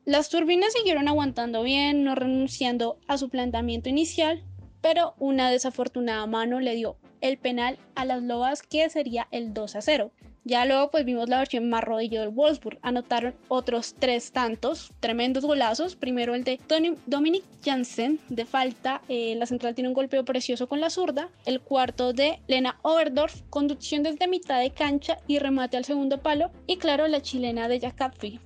Speaker 6: Las turbinas siguieron aguantando bien, no renunciando a su planteamiento inicial, pero una desafortunada mano le dio el penal a las lobas que sería el 2 a 0. Ya luego pues vimos la versión más rodillo del Wolfsburg. Anotaron otros tres tantos, tremendos golazos. Primero el de Dominic Janssen de falta. Eh, la central tiene un golpeo precioso con la zurda. El cuarto de Lena Oberdorf, conducción desde mitad de cancha y remate al segundo palo. Y claro, la chilena de Jacapfi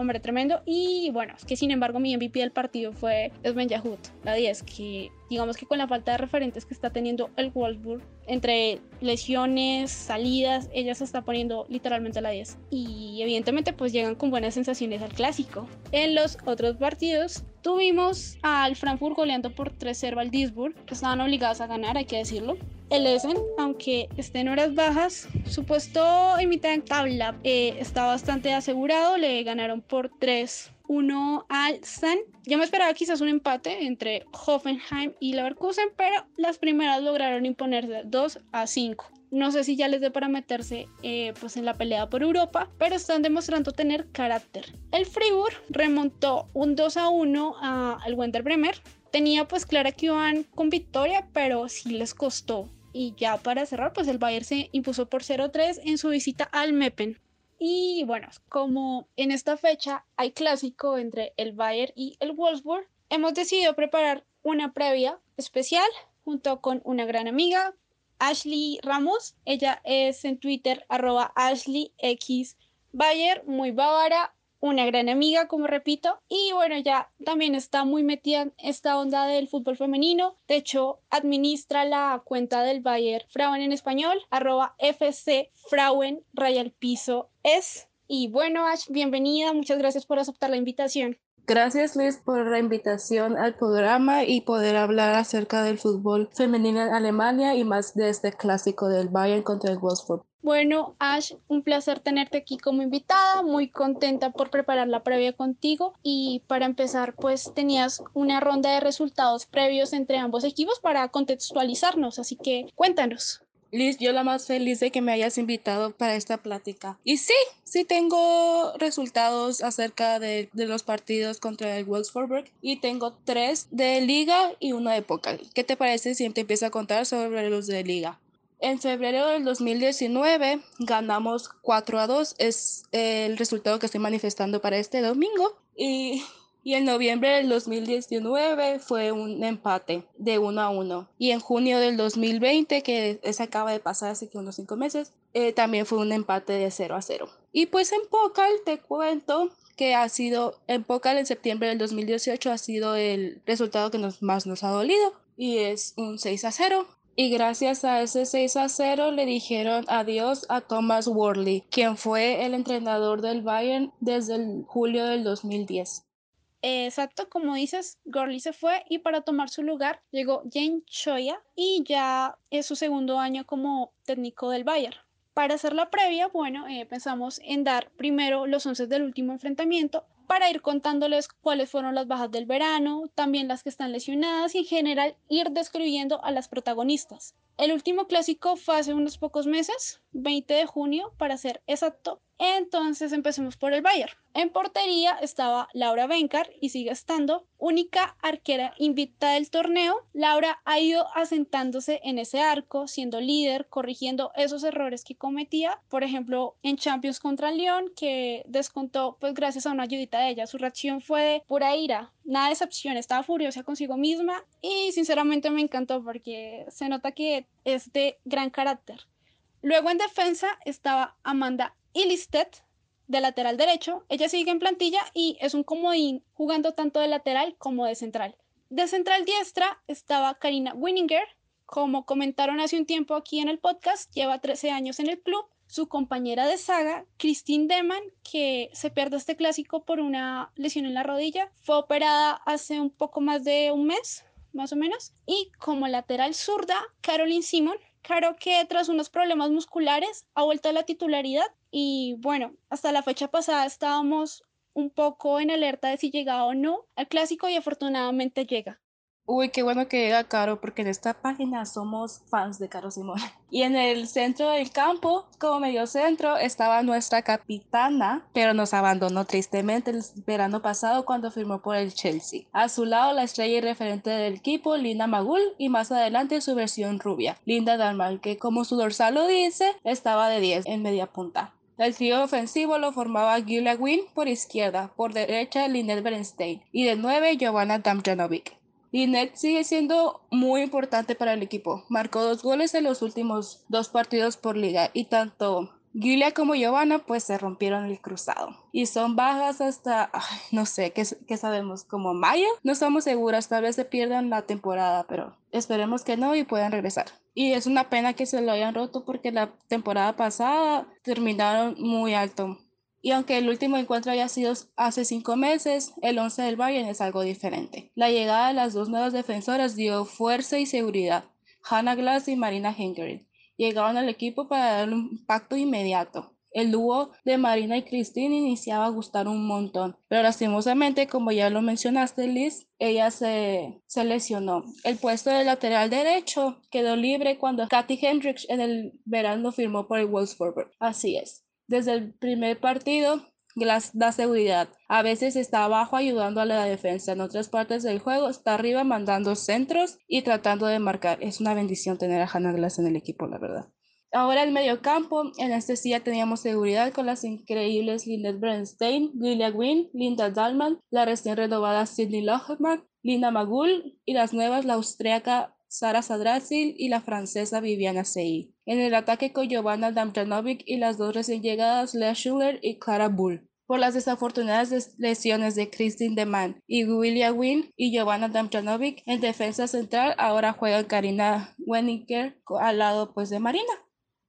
Speaker 6: hombre tremendo. Y bueno, es que sin embargo mi MVP del partido fue Sven Yahut, la 10, que digamos que con la falta de referentes que está teniendo el Wolfsburg, entre lesiones, salidas, ella se está poniendo literalmente la 10. Y evidentemente pues llegan con buenas sensaciones al clásico. En los otros partidos tuvimos al Frankfurt goleando por 3-0 al Duisburg, estaban obligadas a ganar, hay que decirlo. El Essen, aunque esté en horas bajas, su puesto en mitad tabla eh, está bastante asegurado, le ganaron por 3 1 al San. Yo me esperaba quizás un empate entre Hoffenheim y Leverkusen, pero las primeras lograron imponerse 2 a 5. No sé si ya les dé para meterse eh, pues en la pelea por Europa, pero están demostrando tener carácter. El Fribourg remontó un 2 a 1 al Wender Bremer. Tenía pues clara que iban con victoria, pero sí les costó. Y ya para cerrar, pues el Bayern se impuso por 0-3 en su visita al Meppen. Y bueno, como en esta fecha hay clásico entre el Bayern y el Wolfsburg, hemos decidido preparar una previa especial junto con una gran amiga, Ashley Ramos. Ella es en Twitter arroba Ashley X Bayer, muy bávara, una gran amiga, como repito, y bueno, ya también está muy metida en esta onda del fútbol femenino. De hecho, administra la cuenta del Bayer Frauen en español, arroba FC Frauen, raya piso es. Y bueno, Ash, bienvenida, muchas gracias por aceptar la invitación.
Speaker 7: Gracias Liz por la invitación al programa y poder hablar acerca del fútbol femenino en Alemania y más de este clásico del Bayern contra el Wolfsburg.
Speaker 6: Bueno, Ash, un placer tenerte aquí como invitada, muy contenta por preparar la previa contigo y para empezar, pues tenías una ronda de resultados previos entre ambos equipos para contextualizarnos, así que cuéntanos.
Speaker 7: Liz, yo la más feliz de que me hayas invitado para esta plática. Y sí, sí tengo resultados acerca de, de los partidos contra el Wolfsburg y tengo tres de liga y uno de póker. ¿Qué te parece si te empiezo a contar sobre los de liga? En febrero del 2019 ganamos 4 a 2, es el resultado que estoy manifestando para este domingo. Y y en noviembre del 2019 fue un empate de 1 a 1. Y en junio del 2020, que se acaba de pasar hace que unos 5 meses, eh, también fue un empate de 0 a 0. Y pues en Pokal te cuento que ha sido, en Pokal en septiembre del 2018 ha sido el resultado que nos, más nos ha dolido. Y es un 6 a 0. Y gracias a ese 6 a 0 le dijeron adiós a Thomas Worley, quien fue el entrenador del Bayern desde el julio del 2010.
Speaker 6: Exacto, como dices, Gorley se fue y para tomar su lugar llegó Jane Choya y ya es su segundo año como técnico del Bayern. Para hacer la previa, bueno, eh, pensamos en dar primero los once del último enfrentamiento para ir contándoles cuáles fueron las bajas del verano, también las que están lesionadas y en general ir describiendo a las protagonistas. El último clásico fue hace unos pocos meses, 20 de junio para ser exacto, entonces empecemos por el Bayern. En portería estaba Laura Bencar y sigue estando, única arquera invicta del torneo. Laura ha ido asentándose en ese arco, siendo líder, corrigiendo esos errores que cometía. Por ejemplo, en Champions contra León, que descontó pues gracias a una ayudita de ella. Su reacción fue de pura ira, nada de excepción, estaba furiosa consigo misma y sinceramente me encantó porque se nota que es de gran carácter. Luego en defensa estaba Amanda Illistet de lateral derecho. Ella sigue en plantilla y es un comodín jugando tanto de lateral como de central. De central diestra estaba Karina Winninger. Como comentaron hace un tiempo aquí en el podcast, lleva 13 años en el club. Su compañera de saga, Christine Deman, que se pierde este clásico por una lesión en la rodilla, fue operada hace un poco más de un mes, más o menos. Y como lateral zurda, Caroline Simon, Claro que tras unos problemas musculares ha vuelto a la titularidad y bueno, hasta la fecha pasada estábamos un poco en alerta de si llegaba o no al clásico y afortunadamente llega.
Speaker 7: Uy, qué bueno que llega Caro, porque en esta página somos fans de Caro Simón. Y en el centro del campo, como medio centro, estaba nuestra capitana, pero nos abandonó tristemente el verano pasado cuando firmó por el Chelsea. A su lado, la estrella y referente del equipo, Linda Magul, y más adelante su versión rubia, Linda Dalmal, que como su dorsal lo dice, estaba de 10 en media punta. El trío ofensivo lo formaba Gila Wynn por izquierda, por derecha Lynette Bernstein y de 9 Giovanna Damjanovic. Lynette sigue siendo muy importante para el equipo. Marcó dos goles en los últimos dos partidos por liga y tanto Gilia como Giovanna pues se rompieron el cruzado. Y son bajas hasta, no sé, ¿qué, ¿qué, sabemos? ¿Como mayo? No estamos seguras, tal vez se pierdan la temporada, pero esperemos que no y puedan regresar. Y es una pena que se lo hayan roto porque la temporada pasada terminaron muy alto. Y aunque el último encuentro haya sido hace cinco meses, el 11 del Bayern es algo diferente. La llegada de las dos nuevas defensoras dio fuerza y seguridad. Hannah Glass y Marina Henkerin llegaron al equipo para dar un impacto inmediato. El dúo de Marina y Christine iniciaba a gustar un montón, pero lastimosamente, como ya lo mencionaste, Liz, ella se, se lesionó. El puesto de lateral derecho quedó libre cuando Kathy Hendricks en el verano firmó por el Wolfsburg. Así es. Desde el primer partido, Glass da seguridad. A veces está abajo ayudando a la defensa. En otras partes del juego está arriba mandando centros y tratando de marcar. Es una bendición tener a Hannah Glass en el equipo, la verdad. Ahora el medio campo, en este sí ya teníamos seguridad con las increíbles Lynette Bernstein, Lilia Wynn, Linda Dalman, la recién renovada Sidney Lochmark, Lina Magul y las nuevas, la austríaca Sara Sadrazil y la francesa Viviana Sei. En el ataque con Giovanna Damjanovic y las dos recién llegadas Lea Schuller y Clara Bull. Por las desafortunadas lesiones de Christine Deman y William Wynn y Giovanna Damjanovic en defensa central, ahora juega Karina Wenninger al lado pues de Marina.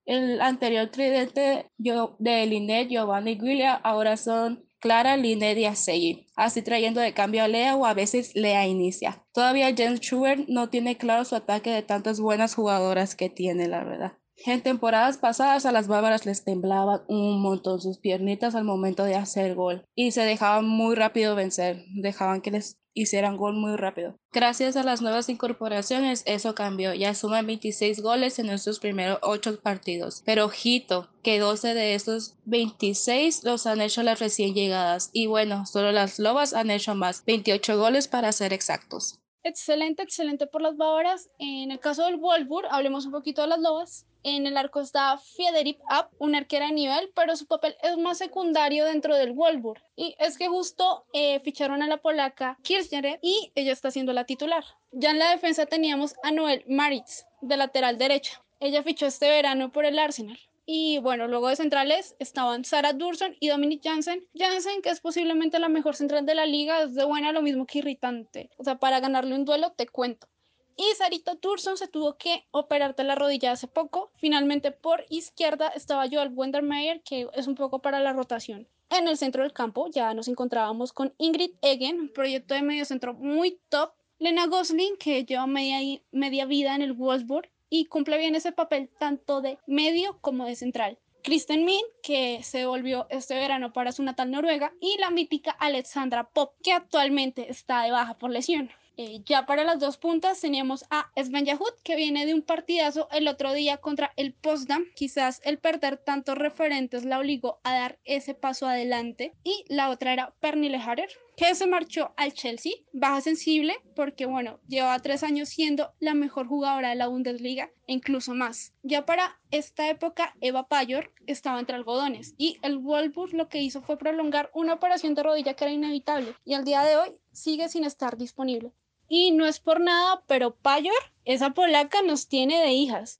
Speaker 7: El anterior tridente de Linet, Giovanna y William ahora son Clara, Linet y Aseyi, así trayendo de cambio a Lea o a veces Lea inicia. Todavía Jen Schubert no tiene claro su ataque de tantas buenas jugadoras que tiene, la verdad. En temporadas pasadas a las bárbaras les temblaban un montón sus piernitas al momento de hacer gol y se dejaban muy rápido vencer, dejaban que les hicieran gol muy rápido. Gracias a las nuevas incorporaciones eso cambió, ya suman 26 goles en nuestros primeros 8 partidos, pero ojito que 12 de estos 26 los han hecho las recién llegadas y bueno, solo las lobas han hecho más, 28 goles para ser exactos.
Speaker 6: Excelente, excelente por las bávaras. En el caso del Wolfsburg, hablemos un poquito de las lobas. En el arco está Fiederip Up, una arquera de nivel, pero su papel es más secundario dentro del Wolfsburg. Y es que justo eh, ficharon a la polaca Kirchner y ella está siendo la titular. Ya en la defensa teníamos a Noel Maritz, de lateral derecha. Ella fichó este verano por el Arsenal. Y bueno, luego de centrales estaban Sarah Durson y Dominic Jansen. Jansen, que es posiblemente la mejor central de la liga, es de buena lo mismo que irritante. O sea, para ganarle un duelo, te cuento. Y Sarita Durson se tuvo que operar de la rodilla hace poco. Finalmente, por izquierda estaba Joel Wendermeyer, que es un poco para la rotación. En el centro del campo ya nos encontrábamos con Ingrid Egen, proyecto de medio centro muy top. Lena Gosling, que lleva media, media vida en el Wolfsburg y cumple bien ese papel tanto de medio como de central. Kristen Min, que se volvió este verano para su natal Noruega, y la mítica Alexandra Pop, que actualmente está de baja por lesión. Eh, ya para las dos puntas teníamos a Sven Yahut, que viene de un partidazo el otro día contra el Postdam. Quizás el perder tantos referentes la obligó a dar ese paso adelante. Y la otra era Pernille Harder, que se marchó al Chelsea, baja sensible, porque bueno, lleva tres años siendo la mejor jugadora de la Bundesliga, e incluso más. Ya para esta época, Eva Payor estaba entre algodones y el Wolfsburg lo que hizo fue prolongar una operación de rodilla que era inevitable y al día de hoy sigue sin estar disponible. Y no es por nada, pero Payor, esa polaca, nos tiene de hijas.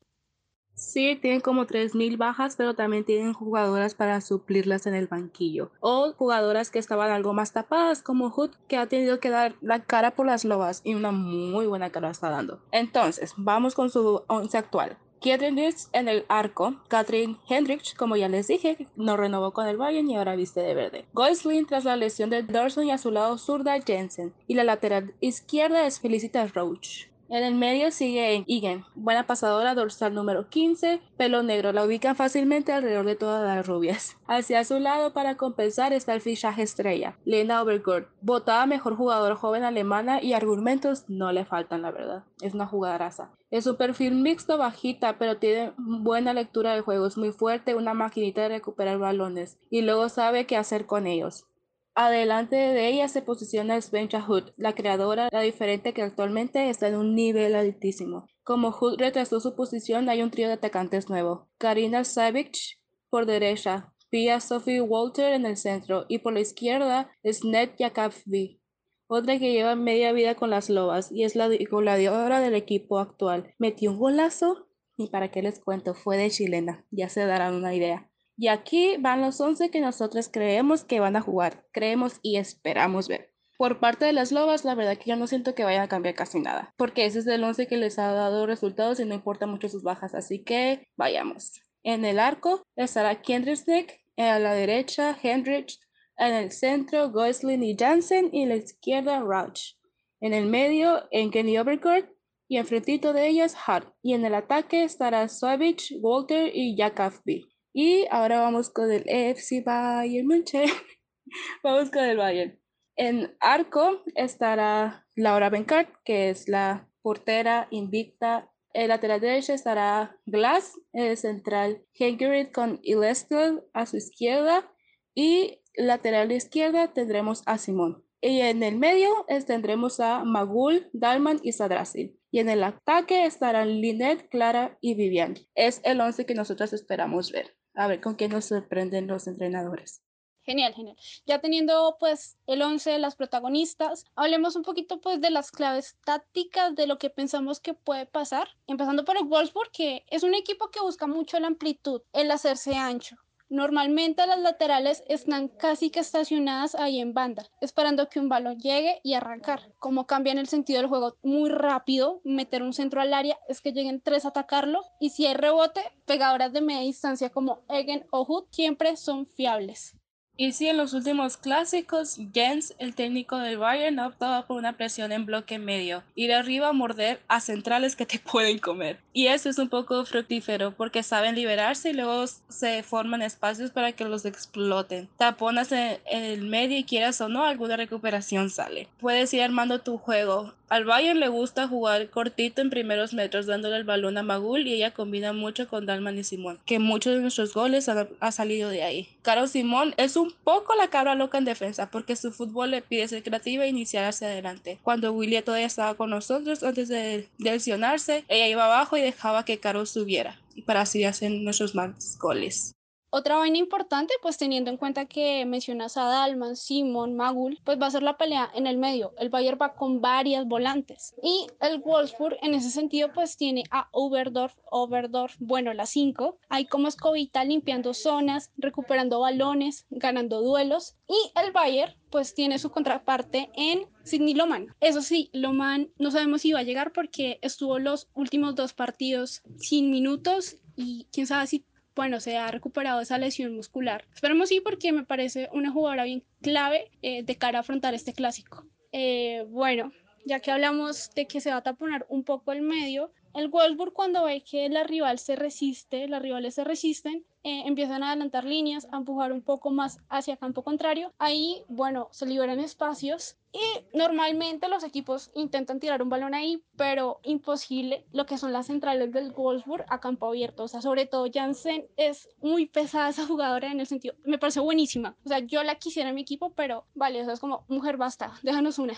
Speaker 7: Sí, tienen como 3.000 bajas, pero también tienen jugadoras para suplirlas en el banquillo. O jugadoras que estaban algo más tapadas, como Hood, que ha tenido que dar la cara por las lobas y una muy buena cara está dando. Entonces, vamos con su once actual. Kietenitz en el arco, Katrin Hendrich, como ya les dije, no renovó con el Bayern y ahora viste de verde. Goislin tras la lesión de Dorson y a su lado zurda Jensen. Y la lateral izquierda es Felicitas Roach. En el medio sigue Igen, buena pasadora dorsal número 15, pelo negro, la ubican fácilmente alrededor de todas las rubias. Hacia su lado para compensar está el fichaje estrella, Lena Obergord, votada mejor jugadora joven alemana y argumentos no le faltan la verdad, es una jugadoraza. Es un perfil mixto bajita, pero tiene buena lectura de juego, es muy fuerte, una maquinita de recuperar balones y luego sabe qué hacer con ellos. Adelante de ella se posiciona Svenja Hood, la creadora, la diferente que actualmente está en un nivel altísimo. Como Hood retrasó su posición, hay un trío de atacantes nuevo. Karina Savich por derecha, Pia Sophie Walter en el centro y por la izquierda es Ned Jakabvi, otra que lleva media vida con las lobas y es la goleadora del equipo actual. Metió un golazo y para qué les cuento, fue de chilena, ya se darán una idea. Y aquí van los 11 que nosotros creemos que van a jugar, creemos y esperamos ver. Por parte de las lobas, la verdad que yo no siento que vaya a cambiar casi nada, porque ese es el 11 que les ha dado resultados y no importa mucho sus bajas, así que vayamos. En el arco estará Kendrick, a la derecha Hendrich, en el centro Goslin y Jansen y en la izquierda Rauch. En el medio Kenny Overcourt y enfrentito de ellas Hart. Y en el ataque estará Savage, Walter y B. Y ahora vamos con el EFC Bayern München. vamos con el Bayern. En arco estará Laura Benkart, que es la portera invicta. En lateral derecha estará Glass, el central Hengerit con Ilestel a su izquierda. Y lateral izquierda tendremos a Simón. Y en el medio tendremos a Magul, Dalman y Sadrasil. Y en el ataque estarán Linet, Clara y Vivian. Es el 11 que nosotros esperamos ver a ver con qué nos sorprenden los entrenadores.
Speaker 6: Genial, genial. Ya teniendo pues el 11 de las protagonistas, hablemos un poquito pues de las claves tácticas de lo que pensamos que puede pasar, empezando por el Wolfsburg, que es un equipo que busca mucho la amplitud, el hacerse ancho. Normalmente las laterales están casi que estacionadas ahí en banda, esperando que un balón llegue y arrancar. Como cambian el sentido del juego muy rápido, meter un centro al área es que lleguen tres a atacarlo y si hay rebote, pegadoras de media distancia como Egen o Hood siempre son fiables.
Speaker 7: Y sí, en los últimos clásicos, Jens, el técnico del Bayern, optaba por una presión en bloque medio, ir arriba a morder a centrales que te pueden comer. Y eso es un poco fructífero porque saben liberarse y luego se forman espacios para que los exploten. Taponas en el medio y quieras o no, alguna recuperación sale. Puedes ir armando tu juego. Al Bayern le gusta jugar cortito en primeros metros dándole el balón a Magul y ella combina mucho con Dalman y Simón, que muchos de nuestros goles han, salido de ahí. Caro Simón es un poco la cabra loca en defensa porque su fútbol le pide ser creativa e iniciar hacia adelante. Cuando William todavía estaba con nosotros antes de, de lesionarse, ella iba abajo y dejaba que Caro subiera para así hacer nuestros más goles.
Speaker 6: Otra vaina importante, pues teniendo en cuenta que mencionas a Dalman, Simon, Magul, pues va a ser la pelea en el medio. El Bayern va con varias volantes. Y el Wolfsburg en ese sentido pues tiene a Oberdorf, Oberdorf, bueno, las 5. Hay como escobita limpiando zonas, recuperando balones, ganando duelos. Y el Bayern pues tiene su contraparte en Sidney Loman. Eso sí, Loman no sabemos si va a llegar porque estuvo los últimos dos partidos sin minutos y quién sabe si bueno, se ha recuperado esa lesión muscular. Esperemos sí porque me parece una jugadora bien clave eh, de cara a afrontar este clásico. Eh, bueno, ya que hablamos de que se va a taponar un poco el medio, el Wolfsburg cuando ve que la rival se resiste, las rivales se resisten, eh, empiezan a adelantar líneas, a empujar un poco más hacia campo contrario. Ahí, bueno, se liberan espacios y normalmente los equipos intentan tirar un balón ahí, pero imposible lo que son las centrales del Wolfsburg a campo abierto. O sea, sobre todo Jansen es muy pesada esa jugadora en el sentido, me parece buenísima. O sea, yo la quisiera en mi equipo, pero vale, o sea, es como, mujer, basta, déjanos una.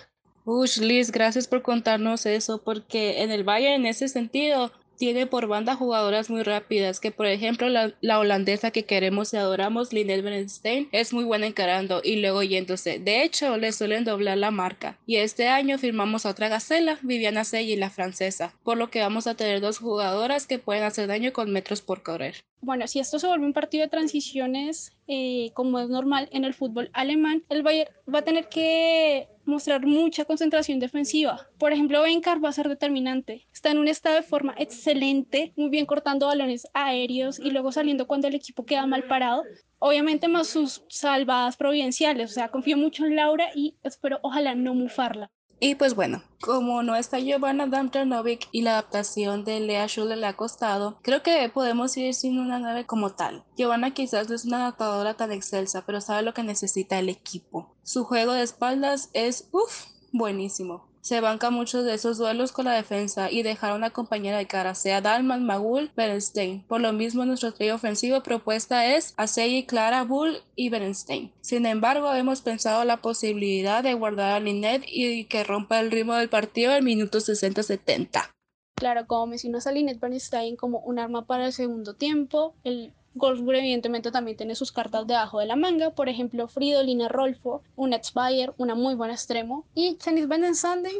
Speaker 7: Ush, Liz, gracias por contarnos eso, porque en el Valle, en ese sentido, tiene por banda jugadoras muy rápidas, que por ejemplo la, holandesa que queremos y adoramos, Lynette Bernstein, es muy buena encarando y luego yéndose. De hecho, le suelen doblar la marca. Y este año firmamos a otra gacela, Viviana Selly, la francesa, por lo que vamos a tener dos jugadoras que pueden hacer daño con metros por correr.
Speaker 6: Bueno, si esto se vuelve un partido de transiciones, eh, como es normal en el fútbol alemán, el Bayern va a tener que mostrar mucha concentración defensiva. Por ejemplo, Benkar va a ser determinante. Está en un estado de forma excelente, muy bien cortando balones aéreos y luego saliendo cuando el equipo queda mal parado. Obviamente más sus salvadas providenciales. O sea, confío mucho en Laura y espero ojalá no mufarla.
Speaker 7: Y pues bueno, como no está Giovanna Damtranovic y la adaptación de Lea Schuller le ha costado, creo que podemos ir sin una nave como tal. Giovanna quizás no es una adaptadora tan excelsa, pero sabe lo que necesita el equipo. Su juego de espaldas es, uff, buenísimo se banca muchos de esos duelos con la defensa y dejar una compañera de cara, sea Dalman, Magul, Bernstein. Por lo mismo, nuestro trío ofensivo propuesta es Asei, Clara, Bull y Bernstein. Sin embargo, hemos pensado la posibilidad de guardar a Linet y que rompa el ritmo del partido en minutos 60-70.
Speaker 6: Claro, como mencionas a Linet Bernstein como un arma para el segundo tiempo, el Goldsburg evidentemente también tiene sus cartas debajo de la manga, por ejemplo Fridolina Rolfo, un ex Bayer, una muy buena extremo, y Janice Van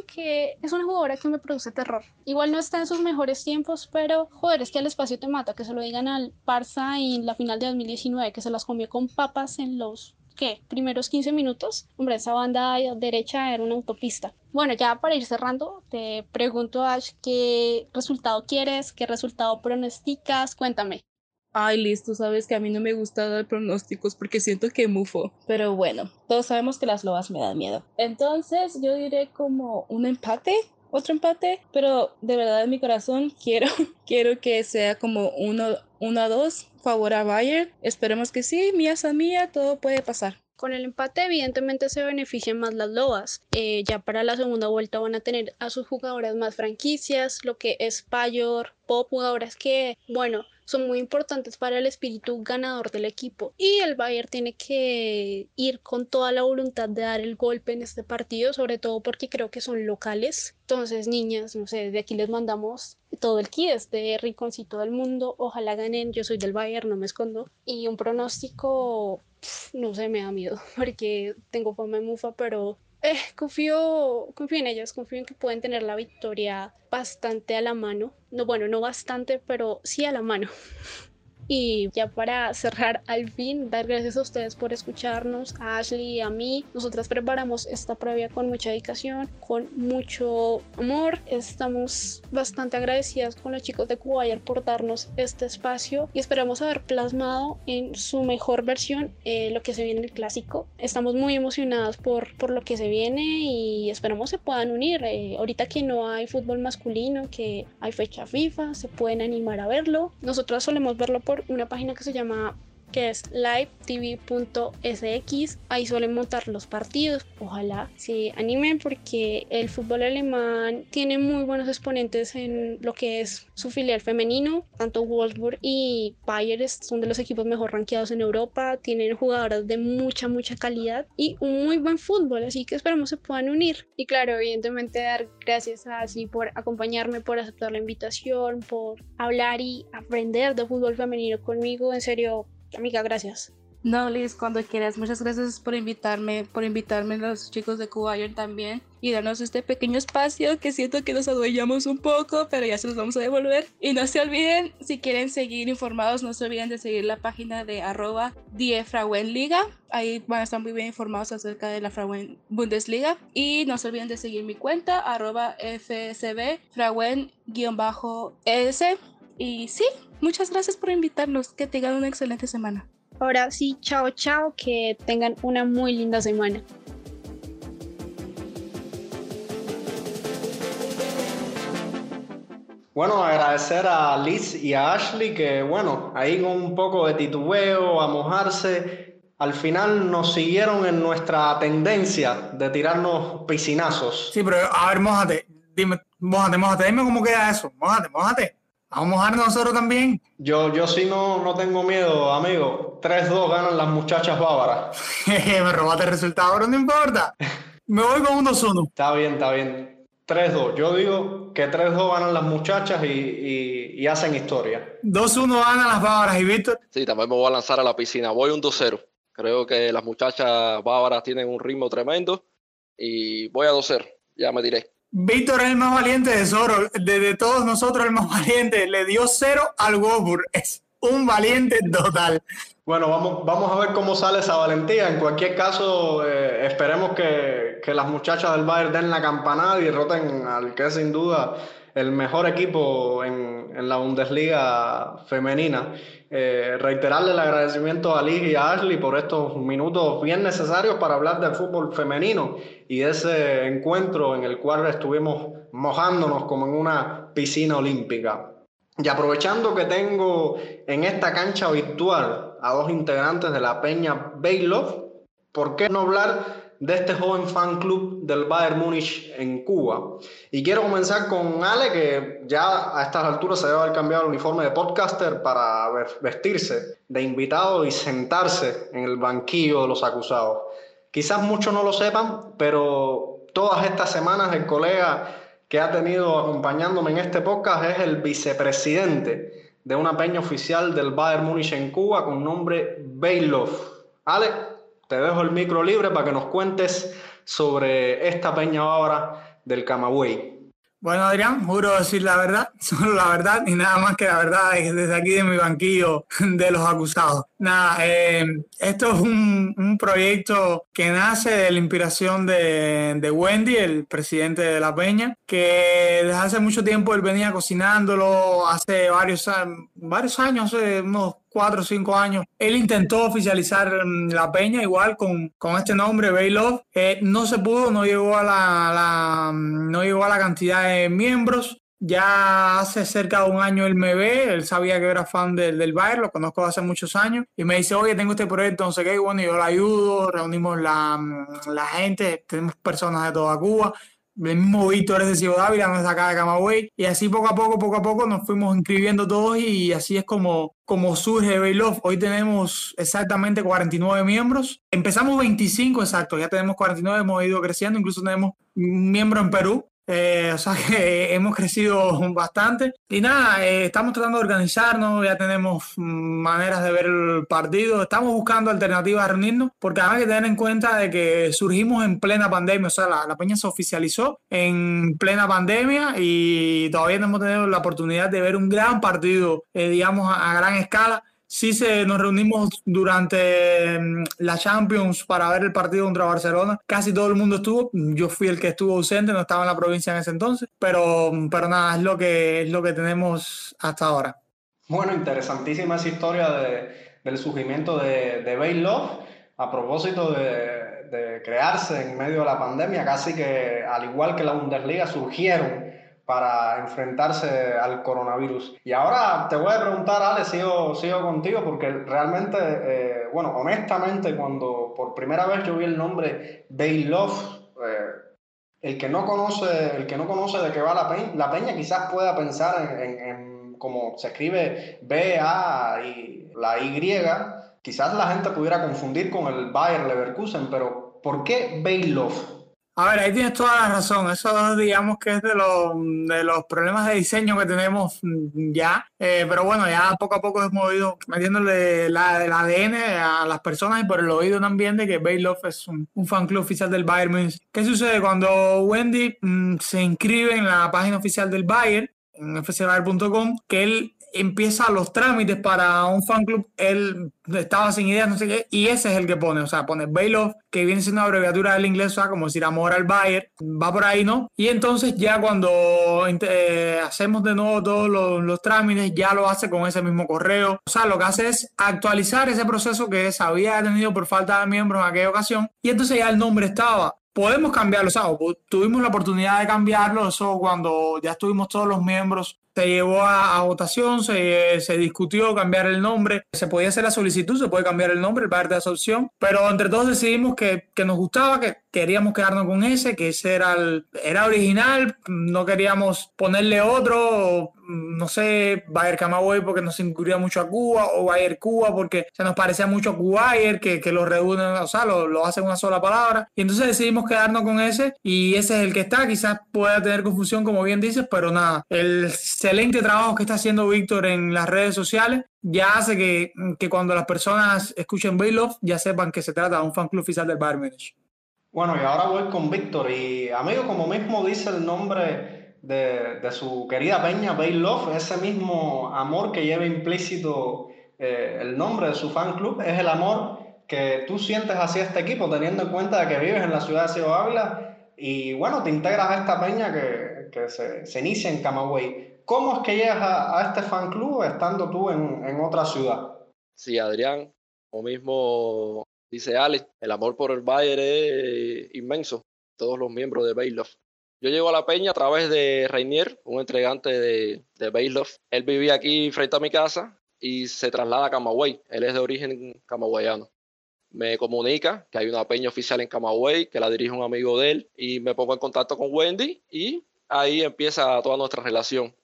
Speaker 6: que es una jugadora que me produce terror. Igual no está en sus mejores tiempos, pero joder, es que el espacio te mata, que se lo digan al Barça en la final de 2019, que se las comió con papas en los ¿qué? Primeros 15 minutos. Hombre, esa banda derecha era una autopista. Bueno, ya para ir cerrando, te pregunto, Ash, ¿qué resultado quieres? ¿Qué resultado pronosticas? Cuéntame.
Speaker 7: Ay, listo, sabes que a mí no me gusta dar pronósticos porque siento que mufo. Pero bueno, todos sabemos que las lobas me dan miedo. Entonces yo diré como un empate, otro empate, pero de verdad en mi corazón quiero, quiero que sea como uno, uno a dos, favor a Bayern. Esperemos que sí, mía a mía, todo puede pasar.
Speaker 6: Con el empate evidentemente se benefician más las lobas. Eh, ya para la segunda vuelta van a tener a sus jugadoras más franquicias, lo que es Payor, Pop, jugadoras que, bueno, son muy importantes para el espíritu ganador del equipo. Y el Bayern tiene que ir con toda la voluntad de dar el golpe en este partido, sobre todo porque creo que son locales. Entonces, niñas, no sé, de aquí les mandamos todo el kit, este rinconcito del mundo. Ojalá ganen, yo soy del Bayern, no me escondo. Y un pronóstico, no sé, me da miedo porque tengo fama de mufa, pero eh, confío, confío en ellas, confío en que pueden tener la victoria bastante a la mano. No, bueno, no bastante, pero sí a la mano. Y ya para cerrar al fin, dar gracias a ustedes por escucharnos, a Ashley y a mí. Nosotras preparamos esta previa con mucha dedicación, con mucho amor. Estamos bastante agradecidas con los chicos de Cubayer por darnos este espacio y esperamos haber plasmado en su mejor versión eh, lo que se viene en el clásico. Estamos muy emocionadas por, por lo que se viene y esperamos se puedan unir. Eh, ahorita que no hay fútbol masculino, que hay fecha FIFA, se pueden animar a verlo. Nosotros solemos verlo por una página que se llama que es livetv.sx. Ahí suelen montar los partidos. Ojalá se animen porque el fútbol alemán tiene muy buenos exponentes en lo que es su filial femenino. Tanto Wolfsburg y Bayern son de los equipos mejor rankeados en Europa. Tienen jugadoras de mucha, mucha calidad y un muy buen fútbol. Así que esperamos se puedan unir. Y claro, evidentemente dar gracias a Así por acompañarme, por aceptar la invitación, por hablar y aprender de fútbol femenino conmigo. En serio, Amiga, gracias.
Speaker 7: No, Liz, cuando quieras. Muchas gracias por invitarme, por invitarme a los chicos de Cubayer también y darnos este pequeño espacio que siento que nos adueñamos un poco, pero ya se los vamos a devolver. Y no se olviden, si quieren seguir informados, no se olviden de seguir la página de arroba Liga. Ahí van a estar muy bien informados acerca de la Frauen Bundesliga. Y no se olviden de seguir mi cuenta, arroba FSB Frauen-S. Y sí, muchas gracias por invitarnos. Que tengan una excelente semana.
Speaker 6: Ahora sí, chao, chao. Que tengan una muy linda semana.
Speaker 3: Bueno, agradecer a Liz y a Ashley que, bueno, ahí con un poco de titubeo, a mojarse, al final nos siguieron en nuestra tendencia de tirarnos piscinazos.
Speaker 4: Sí, pero a ver, mojate, dime, mojate, mojate, dime cómo queda eso, mojate, mojate. Vamos a mojarnos nosotros también.
Speaker 3: Yo, yo sí no, no tengo miedo, amigo. 3-2 ganan las muchachas bávaras.
Speaker 4: Me robaste el resultado, pero no importa. Me voy con un 2-1.
Speaker 3: Está bien, está bien. 3-2. Yo digo que 3-2 ganan las muchachas y, y, y hacen historia.
Speaker 4: 2-1 ganan las bávaras. ¿Y Víctor?
Speaker 5: Sí, también me voy a lanzar a la piscina. Voy un 2-0. Creo que las muchachas bávaras tienen un ritmo tremendo y voy a 2-0. Ya me diré.
Speaker 4: Víctor es el más valiente de Zoro, de, todos nosotros el más valiente, le dio cero al Wolfsburg, es un valiente total.
Speaker 3: Bueno, vamos, vamos a ver cómo sale esa valentía. En cualquier caso, eh, esperemos que, que, las muchachas del Bayern den la campanada y derroten al que sin duda el mejor equipo en, en la Bundesliga femenina. Eh, reiterarle el agradecimiento a Liz y a Ashley por estos minutos bien necesarios para hablar del fútbol femenino y ese encuentro en el cual estuvimos mojándonos como en una piscina olímpica. Y aprovechando que tengo en esta cancha virtual a dos integrantes de la Peña Baylov, ¿por qué no hablar de este joven fan club del Bayern Múnich en Cuba. Y quiero comenzar con Ale, que ya a estas alturas se debe haber cambiado el uniforme de podcaster para vestirse de invitado y sentarse en el banquillo de los acusados. Quizás muchos no lo sepan, pero todas estas semanas el colega que ha tenido acompañándome en este podcast es el vicepresidente de una peña oficial del Bayern Múnich en Cuba con nombre Bailov. Ale, te dejo el micro libre para que nos cuentes sobre esta peña ahora del Camagüey.
Speaker 4: Bueno, Adrián, juro decir la verdad, solo la verdad y nada más que la verdad desde aquí de mi banquillo de los acusados. Nada, eh, esto es un, un, proyecto que nace de la inspiración de, de, Wendy, el presidente de la Peña, que desde hace mucho tiempo él venía cocinándolo, hace varios, varios años, hace unos cuatro o cinco años, él intentó oficializar mm, la peña igual con, con este nombre, Baylove. Eh, no se pudo, no llegó, a la, la, mm, no llegó a la cantidad de miembros. Ya hace cerca de un año él me ve, él sabía que era fan del, del Bayern, lo conozco hace muchos años, y me dice, oye, tengo este proyecto, no sé qué, bueno, yo lo ayudo, reunimos la, la gente, tenemos personas de toda Cuba, el mismo Víctor es de Ciudad Ávila, no es de acá de Camagüey, y así poco a poco, poco a poco nos fuimos inscribiendo todos y así es como, como surge Bailov. Hoy tenemos exactamente 49 miembros. Empezamos 25 exacto, ya tenemos 49, hemos ido creciendo, incluso tenemos un miembro en Perú, eh, o sea que hemos crecido bastante. Y nada, eh, estamos tratando de organizarnos, ya tenemos maneras de ver el partido, estamos buscando alternativas a reunirnos, porque hay que tener en cuenta de que surgimos en plena pandemia, o sea, la, la peña se oficializó en plena pandemia y todavía no hemos tenido la oportunidad de ver un gran partido, eh, digamos, a, a gran escala sí se, nos reunimos durante mm, la Champions para ver el partido contra Barcelona. Casi todo el mundo estuvo. Yo fui el que estuvo ausente, no estaba en la provincia en ese entonces. Pero, pero nada, es lo que, es lo que tenemos hasta ahora.
Speaker 3: Bueno, interesantísima esa historia de, del surgimiento de, de Bay Love. A propósito de crearse en medio de la pandemia, casi que al igual que la Bundesliga surgieron para enfrentarse al coronavirus. Y ahora te voy a preguntar, Ale, sigo, sigo contigo, porque realmente, eh, bueno, honestamente, cuando por primera vez yo vi el nombre Love, eh, el, que no conoce, el que no conoce de qué va la peña, quizás pueda pensar en, en, como se escribe B-A y la Y, quizás la gente pudiera confundir con el Bayer Leverkusen, pero ¿por qué Bay Love?
Speaker 4: A ver, ahí tienes toda la razón. Eso digamos que es de los, de los problemas de diseño que tenemos ya. Eh, pero bueno, ya poco a poco hemos ido metiéndole la, el ADN a las personas y por el oído también de que Love es un, fan club oficial del Bayern Munich. ¿Qué sucede cuando Wendy mm, se inscribe en la página oficial del Bayern? en fcbayern.com, que él empieza los trámites para un fan club, él estaba sin ideas, no sé qué, y ese es el que pone, o sea, pone Bailoff, que viene siendo una abreviatura del inglés, o sea, como decir amor al Bayern, va por ahí, ¿no? Y entonces ya cuando eh, hacemos de nuevo todos los, los, trámites, ya lo hace con ese mismo correo, o sea, lo que hace es actualizar ese proceso que se había tenido por falta de miembros en aquella ocasión, y entonces ya el nombre estaba podemos cambiarlo, o sea, tuvimos la oportunidad de cambiarlo, eso cuando ya estuvimos todos los miembros se llevó a, votación, se, se, discutió cambiar el nombre, se podía hacer la solicitud, se puede cambiar el nombre, el parte de esa opción, pero entre todos decidimos que, que, nos gustaba, que queríamos quedarnos con ese, que ese era, el, era original, no queríamos ponerle otro, no sé, Bayer Camagüey porque nos incluía mucho a Cuba, o Bayer Cuba porque se nos parecía mucho a Cubayer, que, que lo reúnen, o sea, lo, lo hacen una sola palabra, y entonces decidimos quedarnos con ese, y ese es el que está, quizás pueda tener confusión, como bien dices, pero nada, el excelente trabajo que está haciendo Víctor en las redes sociales ya hace que, cuando las personas escuchen Love ya sepan que se trata de un fan club oficial del Bayern.
Speaker 3: Bueno, y ahora voy con Víctor. Y amigo, como mismo dice el nombre de, su querida peña, Love, ese mismo amor que lleva implícito eh, el nombre de su fan club, es el amor que tú sientes hacia este equipo, teniendo en cuenta que vives en la ciudad de Ciudad Ávila y bueno, te integras a esta peña que, que se, se inicia en Camagüey. ¿Cómo es que llegas a, este fan club estando tú en, en, otra ciudad?
Speaker 5: Sí, Adrián, o mismo dice Alex, el amor por el Bayern es inmenso, todos los miembros de Baylov. Yo llego a la peña a través de Rainier, un entregante de, de Baylov. Él vivía aquí frente a mi casa y se traslada a Camagüey. Él es de origen camagüeyano. Me comunica que hay una peña oficial en Camagüey, que la dirige un amigo de él, y me pongo en contacto con Wendy y ahí empieza toda nuestra relación.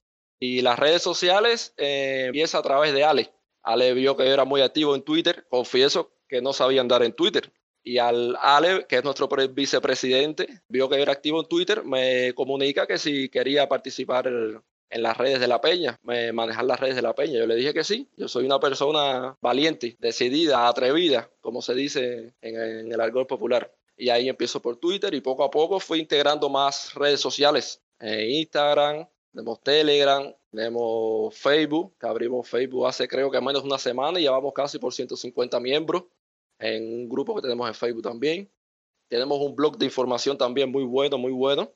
Speaker 5: Y las redes sociales eh, a través de Ale. Ale vio que era muy activo en Twitter. Confieso que no sabía andar en Twitter. Y al Ale, que es nuestro vicepresidente, vio que era activo en Twitter, me comunica que si quería participar en las redes de la peña, manejar las redes de la peña. Yo le dije que sí, yo soy una persona valiente, decidida, atrevida, como se dice en, el argot popular. Y ahí empiezo por Twitter y poco a poco fui integrando más redes sociales, en Instagram, tenemos Telegram, tenemos Facebook, que abrimos Facebook hace creo que menos de una semana y llevamos casi por 150 miembros en un grupo que tenemos en Facebook también. Tenemos un blog de información también muy bueno, muy bueno,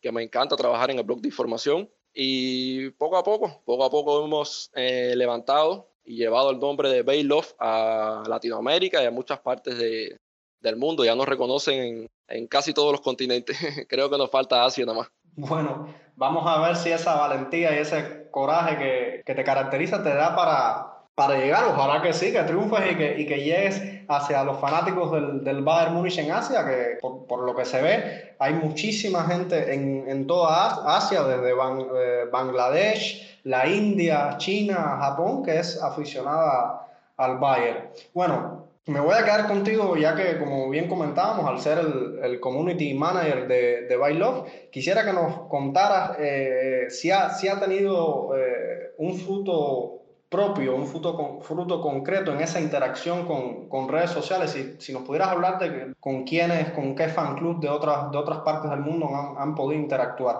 Speaker 5: que me encanta trabajar en el blog de información. Y poco a poco, poco a poco hemos eh, levantado y llevado el nombre de Baylove a Latinoamérica y a muchas partes de, del mundo. Ya nos reconocen en, en casi todos los continentes. creo que nos falta Asia nada más.
Speaker 3: Bueno, vamos a ver si esa valentía y ese coraje que, que te caracteriza te da para, para llegar. Ojalá que sí, que triunfes y que, y que llegues hacia los fanáticos del, del Bayern Múnich en Asia, que por, por, lo que se ve hay muchísima gente en, en toda Asia, desde eh, Bangladesh, la India, China, Japón, que es aficionada al Bayern. Bueno, me voy a quedar contigo ya que, como bien comentábamos, al ser el, community manager de, de Love, quisiera que nos contaras eh, si, ha, si ha tenido eh, un fruto propio, un fruto, con, fruto concreto en esa interacción con, con redes sociales. Si, si, nos pudieras hablar de con quiénes, con qué fan club de otras, de otras partes del mundo han, han podido interactuar.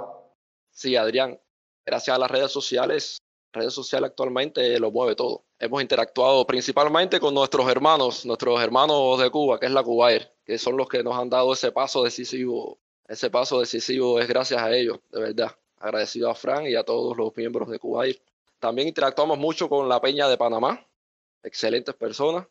Speaker 5: Sí, Adrián, gracias a las redes sociales, redes sociales actualmente lo mueve todo. Hemos interactuado principalmente con nuestros hermanos, nuestros hermanos de Cuba, que es la Cubair, que son los que nos han dado ese paso decisivo. Ese paso decisivo es gracias a ellos, de verdad. Agradecido a Fran y a todos los miembros de Cubair. También interactuamos mucho con la Peña de Panamá, excelentes personas.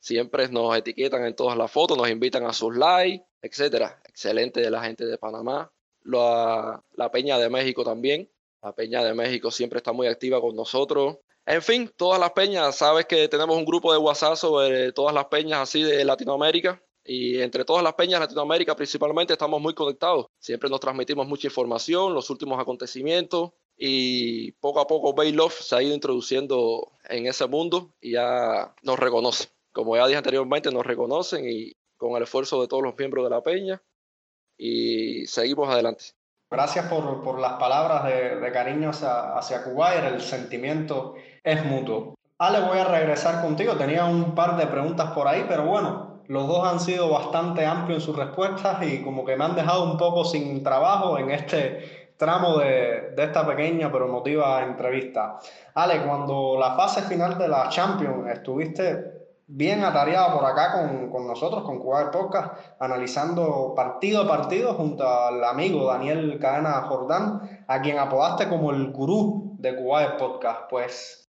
Speaker 5: Siempre nos etiquetan en todas las fotos, nos invitan a sus likes, etcétera. Excelente de la gente de Panamá. La Peña de México también. La Peña de México siempre está muy activa con nosotros. En fin, todas las peñas, sabes que tenemos un grupo de WhatsApp sobre todas las peñas así de Latinoamérica. Y entre todas las peñas de Latinoamérica principalmente estamos muy conectados. Siempre nos transmitimos mucha información, los últimos acontecimientos y poco a poco Bay Love se ha ido introduciendo en ese mundo y ya nos reconoce. Como ya dije anteriormente, nos reconocen y con el esfuerzo de todos los miembros de la peña y seguimos adelante.
Speaker 3: Gracias por, por las palabras de, de cariño hacia, hacia el sentimiento es mutuo. Ale, voy a regresar contigo. Tenía un par de preguntas por ahí, pero bueno, los dos han sido bastante amplios en sus respuestas y como que me han dejado un poco sin trabajo en este tramo de, de esta pequeña pero emotiva entrevista. Ale, cuando la fase final de la Champions estuviste bien atareado por acá con, con nosotros, con Cuba Podcast, analizando partido a partido junto al amigo Daniel Cadena Jordán, a quien apodaste como el gurú de Cuba Podcast. Pues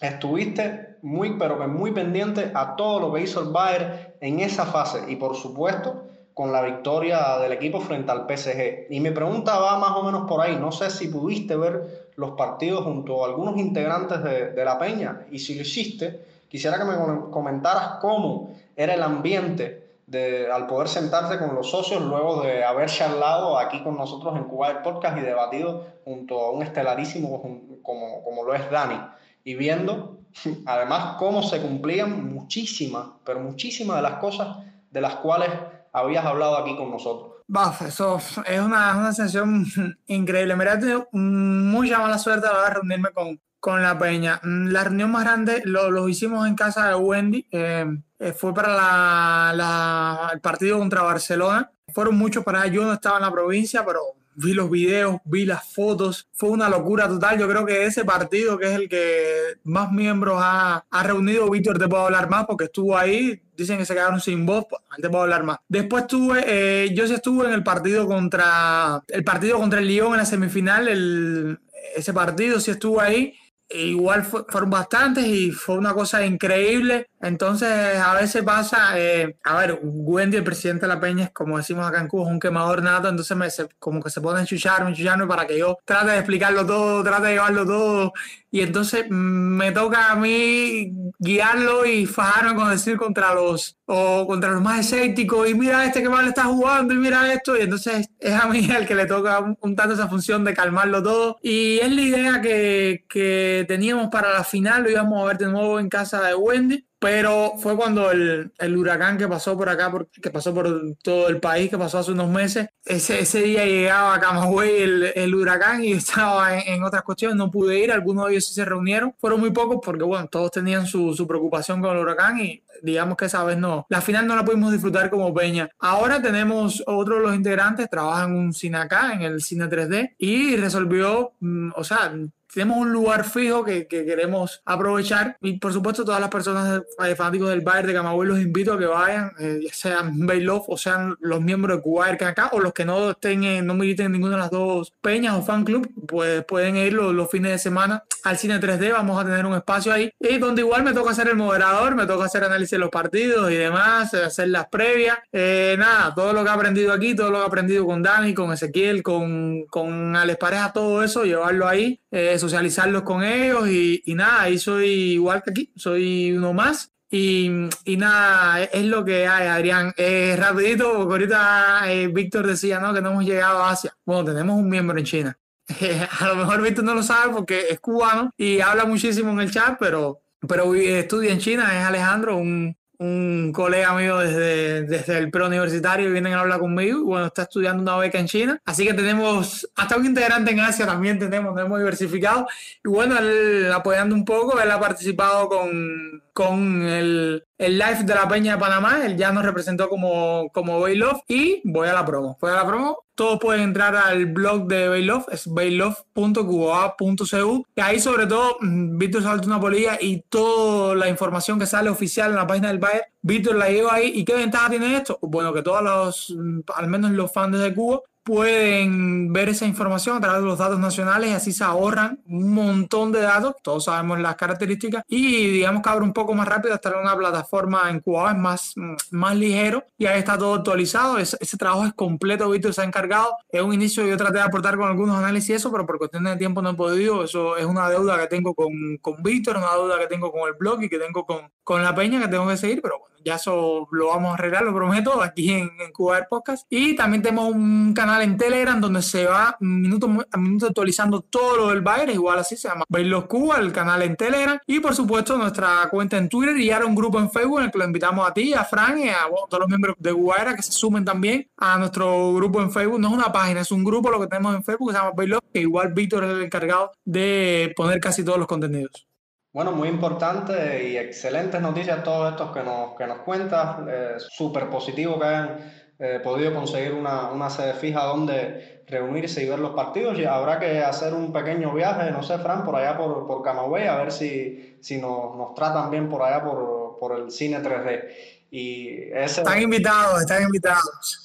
Speaker 3: estuviste muy, pero que muy pendiente a todo lo que hizo el Bayern en esa fase y por supuesto con la victoria del equipo frente al PSG. Y mi pregunta va más o menos por ahí. No sé si pudiste ver los partidos junto a algunos integrantes de, de la Peña y si lo hiciste Quisiera que me comentaras cómo era el ambiente de, al poder sentarse con los socios luego de haber charlado aquí con nosotros en Cuba el Podcast y debatido junto a un estelarísimo como, como lo es Dani. Y viendo además cómo se cumplían muchísimas, pero muchísimas de las cosas de las cuales habías hablado aquí con nosotros.
Speaker 4: Baf, eso es una, una sensación increíble. Me he tenido mucha mala suerte la de reunirme con, con la peña. Mm, la reunión más grande lo, hicimos en casa de Wendy. Eh, eh, fue para la, el partido contra Barcelona. Fueron muchos para Yo no estaba en la provincia, pero vi los videos, vi las fotos. Fue una locura total. Yo creo que ese partido, que es el que más miembros ha, ha reunido, Víctor te puedo hablar más porque estuvo ahí. Dicen que se quedaron sin voz, pues, te puedo hablar más. Después estuve, eh, yo sí estuve en el partido contra el partido contra el Lyon en la semifinal. El, ese partido sí estuvo ahí igual fueron bastantes y fue una cosa increíble. Entonces, a veces pasa, eh, a ver, Wendy, el presidente de la Peña, como decimos acá en Cuba, es un quemador nato, entonces me, como que se pone a enchucharme, enchucharme para que yo trate de explicarlo todo, trate de llevarlo todo. Y entonces mm, me toca a mí guiarlo y fajarme con decir contra los o contra los más escépticos y mira este que mal está jugando y mira esto. Y entonces es a mí el que le toca un, tanto esa función de calmarlo todo. Y es la idea que, que teníamos para la final lo íbamos a ver de nuevo en casa de Wendy pero fue cuando el, el, huracán que pasó por acá, por, que pasó por todo el país, que pasó hace unos meses, ese, ese día llegaba a Camagüey el, el, huracán y estaba en, otras cuestiones, no pude ir, algunos de ellos sí se reunieron, fueron muy pocos porque bueno, todos tenían su, su preocupación con el huracán y digamos que esa vez no, la final no la pudimos disfrutar como Peña. Ahora tenemos otro de los integrantes, trabaja en un cine acá, en el cine 3D, y resolvió, mm, o sea, tenemos un lugar fijo que, que, queremos aprovechar y por supuesto todas las personas eh, fanáticos del Bayern de Camagüey los invito a que vayan, eh, ya sean Baylove o sean los miembros de Cuba que acá o los que no estén en, no militen en ninguna de las dos peñas o fan club, pues pueden ir los, los, fines de semana al cine 3D, vamos a tener un espacio ahí y donde igual me toca ser el moderador, me toca hacer análisis de los partidos y demás, hacer las previas, eh, nada, todo lo que he aprendido aquí, todo lo que he aprendido con Dani, con Ezequiel, con, con Alex Pareja, todo eso, llevarlo ahí. Eh, socializarlos con ellos y, y, nada, ahí soy igual que aquí, soy uno más. Y, y nada, es, lo que hay, Adrián. Eh, rapidito, porque ahorita eh, Víctor decía ¿no? que no hemos llegado a Asia. Bueno, tenemos un miembro en China. a lo mejor Víctor no lo sabe porque es cubano y habla muchísimo en el chat, pero, pero estudia en China, es Alejandro, un, un colega mío desde, desde el preuniversitario viene a hablar conmigo bueno, está estudiando una beca en China. Así que tenemos hasta un integrante en Asia también tenemos, hemos diversificado. Y bueno, él apoyando un poco, él ha participado con, con el, el live de la Peña de Panamá. Él ya nos representó como, como y voy a la promo. Voy a la promo. Todos pueden entrar al blog de Baylove, es baylove.cuba.cu. Y ahí, sobre todo, mm, Víctor salta una polilla y toda la información que sale oficial en la página del Bayern, Víctor la lleva ahí. ¿Y qué ventaja tiene esto? Bueno, que todos los, mm, al menos los fans de Cuba, pueden ver esa información a través de los datos nacionales y así se ahorran un montón de datos, todos sabemos las características y digamos que abre un poco más rápido estar en una plataforma en Cuba es más, más ligero y ahí está todo actualizado, ese, trabajo es completo, Víctor se ha encargado, es un inicio, yo traté de aportar con algunos análisis y eso, pero por cuestiones de tiempo no he podido, eso es una deuda que tengo con, con Víctor, una deuda que tengo con el blog y que tengo con, con la peña que tengo que seguir, pero bueno, ya eso lo vamos a arreglar, lo prometo, aquí en, en Cuba Podcast. Y también tenemos un canal en Telegram donde se va minuto a minuto actualizando todo lo del Bayern, igual así se llama Bailos Cuba, el canal en Telegram. Y por supuesto nuestra cuenta en Twitter y ahora un grupo en Facebook en el que lo invitamos a ti, a Fran y a todos los miembros de Guaira que se sumen también a nuestro grupo en Facebook. No es una página, es un grupo lo que tenemos en Facebook que se llama Bailos, que igual Víctor es el encargado de poner casi todos los contenidos.
Speaker 3: Bueno, muy importante y excelentes noticias todos estos que nos, que nos cuentas. Eh, Súper positivo que hayan eh, podido conseguir una, una, sede fija donde reunirse y ver los partidos. Y habrá que hacer un pequeño viaje, no sé, Fran, por allá por, por Camagüey, a ver si, si nos, nos, tratan bien por allá por, por el cine 3D. Y ese...
Speaker 4: Están invitados, están invitados.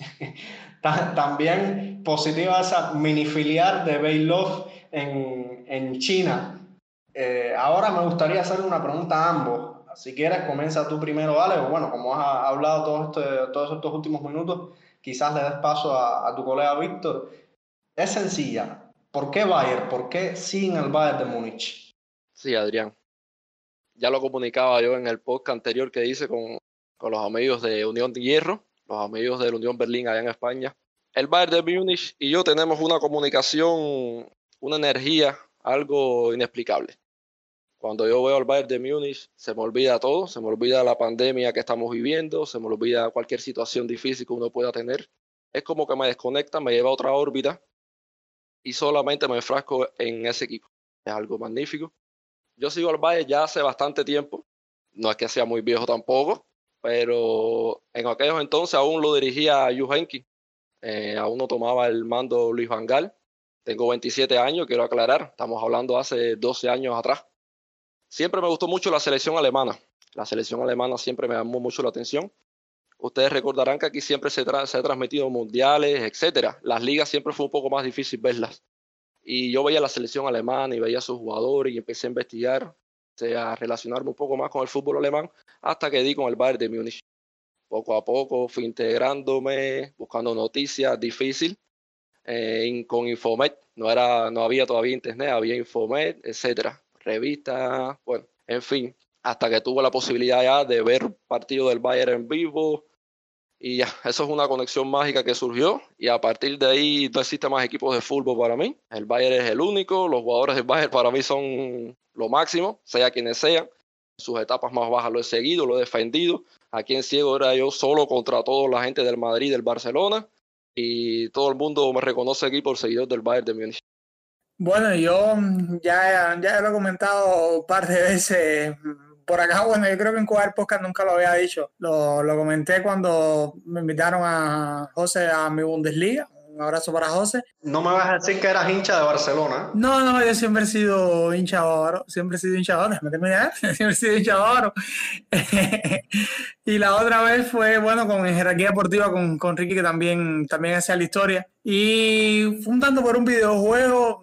Speaker 3: También positiva esa mini filial de Beilov en, en China eh, ahora me gustaría hacer una pregunta a ambos. Si quieres, comienza tú primero, Ale, o bueno, como has hablado todo este, todos estos últimos minutos, quizás le des paso a, tu colega Víctor. Es sencilla. ¿Por qué Bayern? ¿Por qué sin el Bayern de Múnich?
Speaker 5: Sí, Adrián. Ya lo comunicaba yo en el podcast anterior que hice con, con los amigos de Unión de Hierro, los amigos de la Unión Berlín allá en España. El Bayern de Múnich y yo tenemos una comunicación, una energía, algo inexplicable. Cuando yo veo al Bayern de Múnich, se me olvida todo, se me olvida la pandemia que estamos viviendo, se me olvida cualquier situación difícil que uno pueda tener. Es como que me desconecta, me lleva a otra órbita y solamente me enfrasco en ese equipo. Es algo magnífico. Yo sigo al Bayern ya hace bastante tiempo, no es que sea muy viejo tampoco, pero en aquellos entonces aún lo dirigía Juhenki, eh, aún no tomaba el mando Luis Van Gaal. Tengo 27 años, quiero aclarar, estamos hablando hace 12 años atrás. Siempre me gustó mucho la selección alemana. La selección alemana siempre me llamó mucho la atención. Ustedes recordarán que aquí siempre se, se ha transmitido mundiales, etcétera. Las ligas siempre fue un poco más difícil verlas. Y yo veía la selección alemana y veía a sus jugadores y empecé a investigar, a relacionarme un poco más con el fútbol alemán hasta que di con el Bayern de Múnich. Poco a poco fui integrándome, buscando noticias, difícil, eh, con Infomet. No, era, no había todavía internet, había Infomet, etcétera revistas, bueno, en fin, hasta que tuve la posibilidad ya de ver partido del Bayern en vivo. Y ya, eso es una conexión mágica que surgió. Y a partir de ahí no existe más equipos de fútbol para mí. El Bayern es el único. Los jugadores del Bayern para mí son lo máximo, sea quienes sean. Sus etapas más bajas lo he seguido, lo he defendido. Aquí en Ciego era yo solo contra toda la gente del Madrid, del Barcelona. Y todo el mundo me reconoce aquí por seguidor del Bayern de Múnich.
Speaker 4: Bueno, yo ya, ya lo he comentado un par de veces por acá. Bueno, yo creo que en Cuba Podcast nunca lo había dicho. Lo, lo comenté cuando me invitaron a José a mi Bundesliga. Un abrazo para José.
Speaker 3: No me vas a decir que eras hincha de Barcelona.
Speaker 4: No, no, yo siempre he sido hincha bávaro. Siempre he sido hincha bávaro. Déjame terminar. Siempre he sido hincha bávaro. y la otra vez fue, bueno, con jerarquía deportiva con, con Ricky, que también, también hacía la historia. Y fue un tanto por un videojuego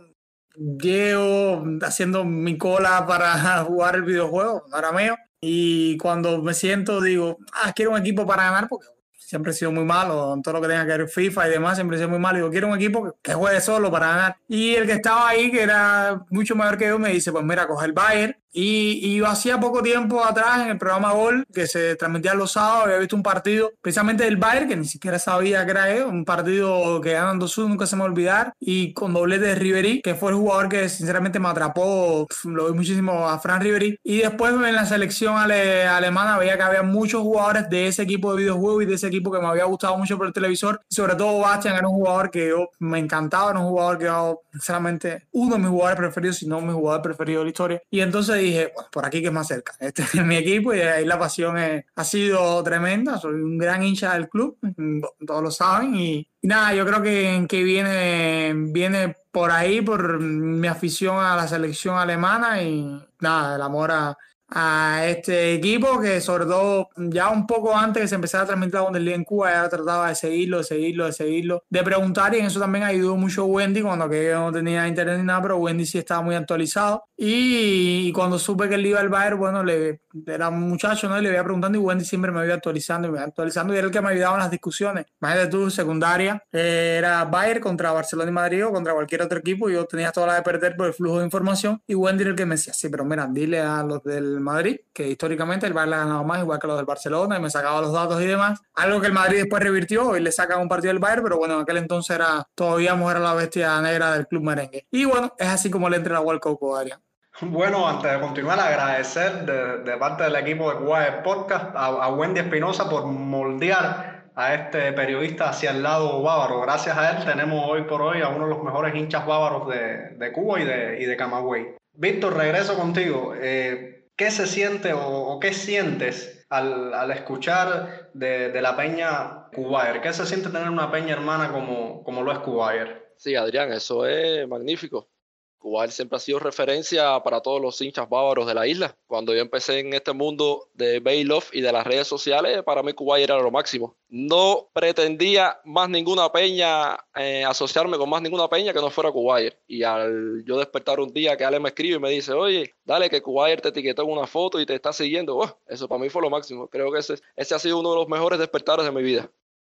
Speaker 4: llevo haciendo mi cola para jugar el videojuego, mío. Y cuando me siento, digo, ah, quiero un equipo para ganar, porque siempre he sido muy malo todo lo que tenga que ver FIFA y demás, siempre he sido muy malo. Digo, quiero un equipo que, juegue solo para ganar. Y el que estaba ahí, que era mucho mayor que yo, me dice, pues mira, coge el Bayern y, y hacía poco tiempo atrás en el programa Gol, que se transmitía los sábados, había visto un partido precisamente del Bayern, que ni siquiera sabía que era él, un partido que ganan 2 nunca se me va a olvidar, y con doblete de Ribery, que fue el jugador que sinceramente me atrapó, lo vi muchísimo a Fran Ribery. Y después en la selección alemana veía que había muchos jugadores de ese equipo de videojuegos y de ese equipo que me había gustado mucho por el televisor. Sobre todo Bastian era un jugador que yo me encantaba, era un jugador que sinceramente, uno de mis jugadores preferidos, si no mi jugador preferido de la historia. Y entonces dije, bueno, por aquí que es más cerca. Este es mi equipo y ahí la pasión ha sido tremenda. Soy un gran hincha del club, todos lo saben. Y, nada, yo creo que, que viene, viene por ahí, por mi afición a la selección alemana y nada, el amor a, a este equipo que sobre todo ya un poco antes que se empezara a transmitir la Bundesliga en Cuba ya trataba de seguirlo, de seguirlo, de seguirlo, de preguntar y en eso también ayudó mucho Wendy cuando que yo no tenía internet ni nada, pero Wendy sí estaba muy actualizado y, cuando supe que él iba al Bayern, bueno, le, era un muchacho, ¿no? Y le iba preguntando y Wendy siempre me iba actualizando y me iba actualizando y era el que me ayudaba en las discusiones. Imagínate tú, secundaria, eh, era Bayern contra Barcelona y Madrid o contra cualquier otro equipo y yo tenía toda la de perder por el flujo de información y Wendy era el que me decía, sí, pero mira, dile a los del Madrid, que históricamente el Bayern le ha ganado más, igual que los del Barcelona, y me sacaba los datos y demás. Algo que el Madrid después revirtió y le saca un partido del Bayern, pero bueno, en aquel entonces era todavía era la bestia negra del club merengue. Y bueno, es así como le entra la World Cup
Speaker 3: Bueno, antes de continuar, agradecer de, parte del equipo de Cuba Podcast a, Wendy Espinosa por moldear a este periodista hacia el lado bávaro. Gracias a él tenemos hoy por hoy a uno de los mejores hinchas bávaros de, de Cuba y de, y de Camagüey. Víctor, regreso contigo. Eh, ¿Qué se siente o, qué sientes al, al escuchar de, de, la peña Cubayer? ¿Qué se siente tener una peña hermana como, como lo es Cubayer?
Speaker 5: Sí, Adrián, eso es magnífico. Kuwait siempre ha sido referencia para todos los hinchas bávaros de la isla. Cuando yo empecé en este mundo de Bailoff y de las redes sociales, para mí Kuwait era lo máximo. No pretendía más ninguna peña, eh, asociarme con más ninguna peña que no fuera Kuwait. Y al yo despertar un día que Ale me escribe y me dice, oye, dale que Kuwait te etiquetó en una foto y te está siguiendo, oh, eso para mí fue lo máximo. Creo que ese, ese ha sido uno de los mejores despertares de mi vida.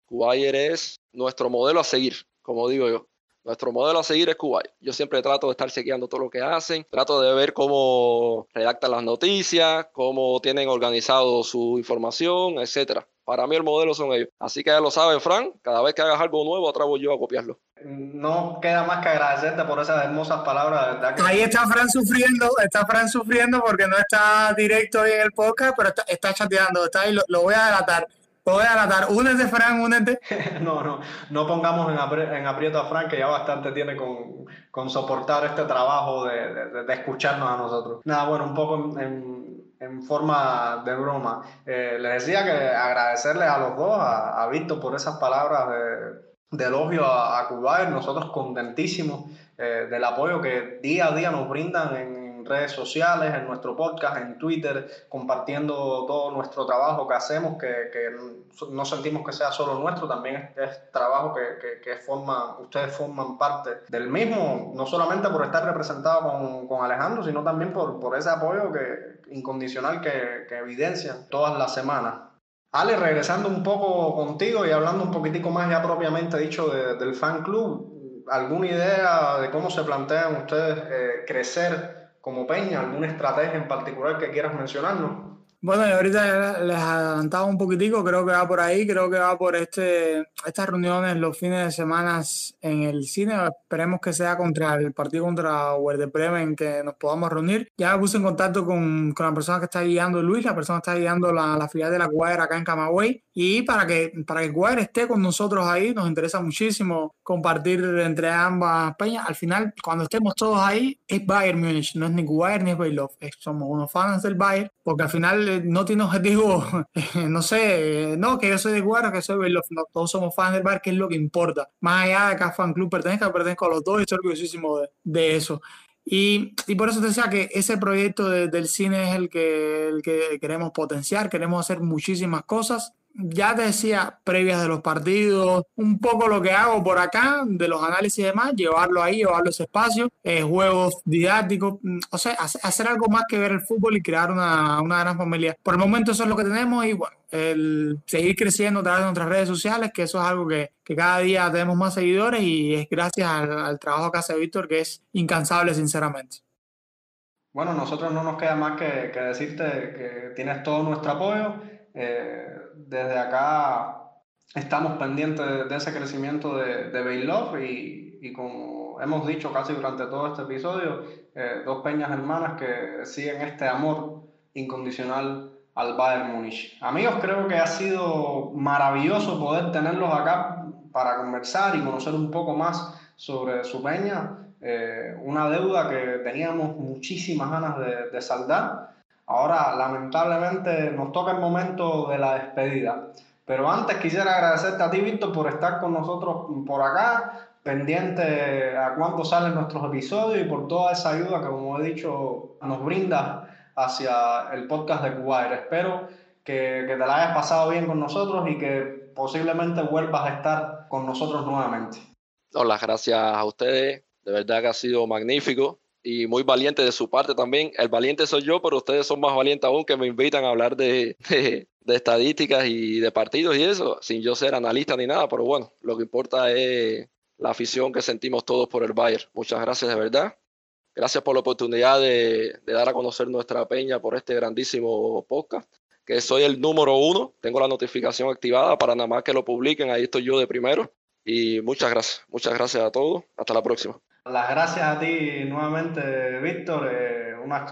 Speaker 5: Kuwait es nuestro modelo a seguir, como digo yo. Nuestro modelo a seguir es Kuwait. Yo siempre trato de estar chequeando todo lo que hacen, trato de ver cómo redactan las noticias, cómo tienen organizado su información, etcétera. Para mí el modelo son ellos. Así que ya lo saben, Fran, cada vez que hagas algo nuevo, atrevo yo a copiarlo.
Speaker 3: No queda más que agradecerte por esas hermosas palabras.
Speaker 4: Ahí está Fran sufriendo, está Fran sufriendo porque no está directo hoy en el podcast, pero está, chateando, está ahí, lo voy a delatar. Voy a tratar. Únete, Fran, únete.
Speaker 3: no, no, no pongamos en, aprieto a Fran, que ya bastante tiene con, soportar este trabajo de, escucharnos a nosotros. Nada, bueno, un poco en, forma de broma. Eh, les decía que agradecerles a los dos, a, Víctor por esas palabras de, elogio a, a nosotros contentísimos eh, del apoyo que día a día nos brindan en redes sociales, en nuestro podcast, en Twitter, compartiendo todo nuestro trabajo que hacemos, que, que no sentimos que sea solo nuestro, también es, trabajo que, que, forma, ustedes forman parte del mismo, no solamente por estar representado con, con Alejandro, sino también por, por ese apoyo que, incondicional que, que evidencian todas las semanas. Ale, regresando un poco contigo y hablando un poquitico más ya propiamente dicho del fan club, ¿alguna idea de cómo se plantean ustedes eh, crecer como Peña? ¿Alguna estrategia en particular que quieras mencionarnos?
Speaker 4: Bueno, ahorita les adelantaba un poquitico, creo que va por ahí, creo que va por este, estas reuniones los fines de semana en el cine. Esperemos que sea contra el partido contra Werder Bremen que nos podamos reunir. Ya me puse en contacto con, con la persona que está guiando Luis, la persona que está guiando la, la filial de la Guaira acá en Camagüey. Y para que, para que Guaira esté con nosotros ahí, nos interesa muchísimo compartir entre ambas peñas. Al final, cuando estemos todos ahí, es Bayern Múnich, no es ni Guaira ni es Baylov. Somos unos fans del Bayern, porque al final no tiene objetivo, no sé, no, que yo soy de Guara, que soy de todos somos fans del bar, que es lo que importa. Más allá de que a fan club pertenezca, pertenezco a los dos y estoy orgullosísimo de, eso. Y, y, por eso te decía que ese proyecto del cine es el que, el que queremos potenciar, queremos hacer muchísimas cosas ya te decía, previas de los partidos, un poco lo que hago por acá, de los análisis y demás, llevarlo ahí, llevarlo a ese espacio, eh, juegos didácticos, mm, o sea, hacer algo más que ver el fútbol y crear una, una, gran familia. Por el momento eso es lo que tenemos y bueno, el seguir creciendo a través de nuestras redes sociales, que eso es algo que, que cada día tenemos más seguidores y es gracias al, trabajo que hace Víctor, que es incansable, sinceramente.
Speaker 3: Bueno, nosotros no nos queda más que, que decirte que tienes todo nuestro apoyo. Eh, desde acá estamos pendientes de, ese crecimiento de, de y, como hemos dicho casi durante todo este episodio, eh, dos peñas hermanas que siguen este amor incondicional al Bayern Múnich. Amigos, creo que ha sido maravilloso poder tenerlos acá para conversar y conocer un poco más sobre su peña, eh, una deuda que teníamos muchísimas ganas de saldar. Ahora, lamentablemente, nos toca el momento de la despedida. Pero antes quisiera agradecerte a ti, Víctor, por estar con nosotros por acá, pendiente a cuándo salen nuestros episodios y por toda esa ayuda que, como he dicho, nos brinda hacia el podcast de Cubair. Espero que, que, te la hayas pasado bien con nosotros y que posiblemente vuelvas a estar con nosotros nuevamente.
Speaker 5: No, las gracias a ustedes. De verdad que ha sido magnífico y muy valiente de su parte también. El valiente soy yo, pero ustedes son más valientes aún que me invitan a hablar de, de, de estadísticas y de partidos y eso, sin yo ser analista ni nada, pero bueno, lo que importa es la afición que sentimos todos por el Bayern. Muchas gracias de verdad. Gracias por la oportunidad de, de, dar a conocer nuestra peña por este grandísimo podcast, que soy el número uno. Tengo la notificación activada para nada más que lo publiquen. Ahí estoy yo de primero. Y muchas gracias. Muchas gracias a todos. Hasta la próxima.
Speaker 3: Las gracias a ti nuevamente, Víctor. Eh, una,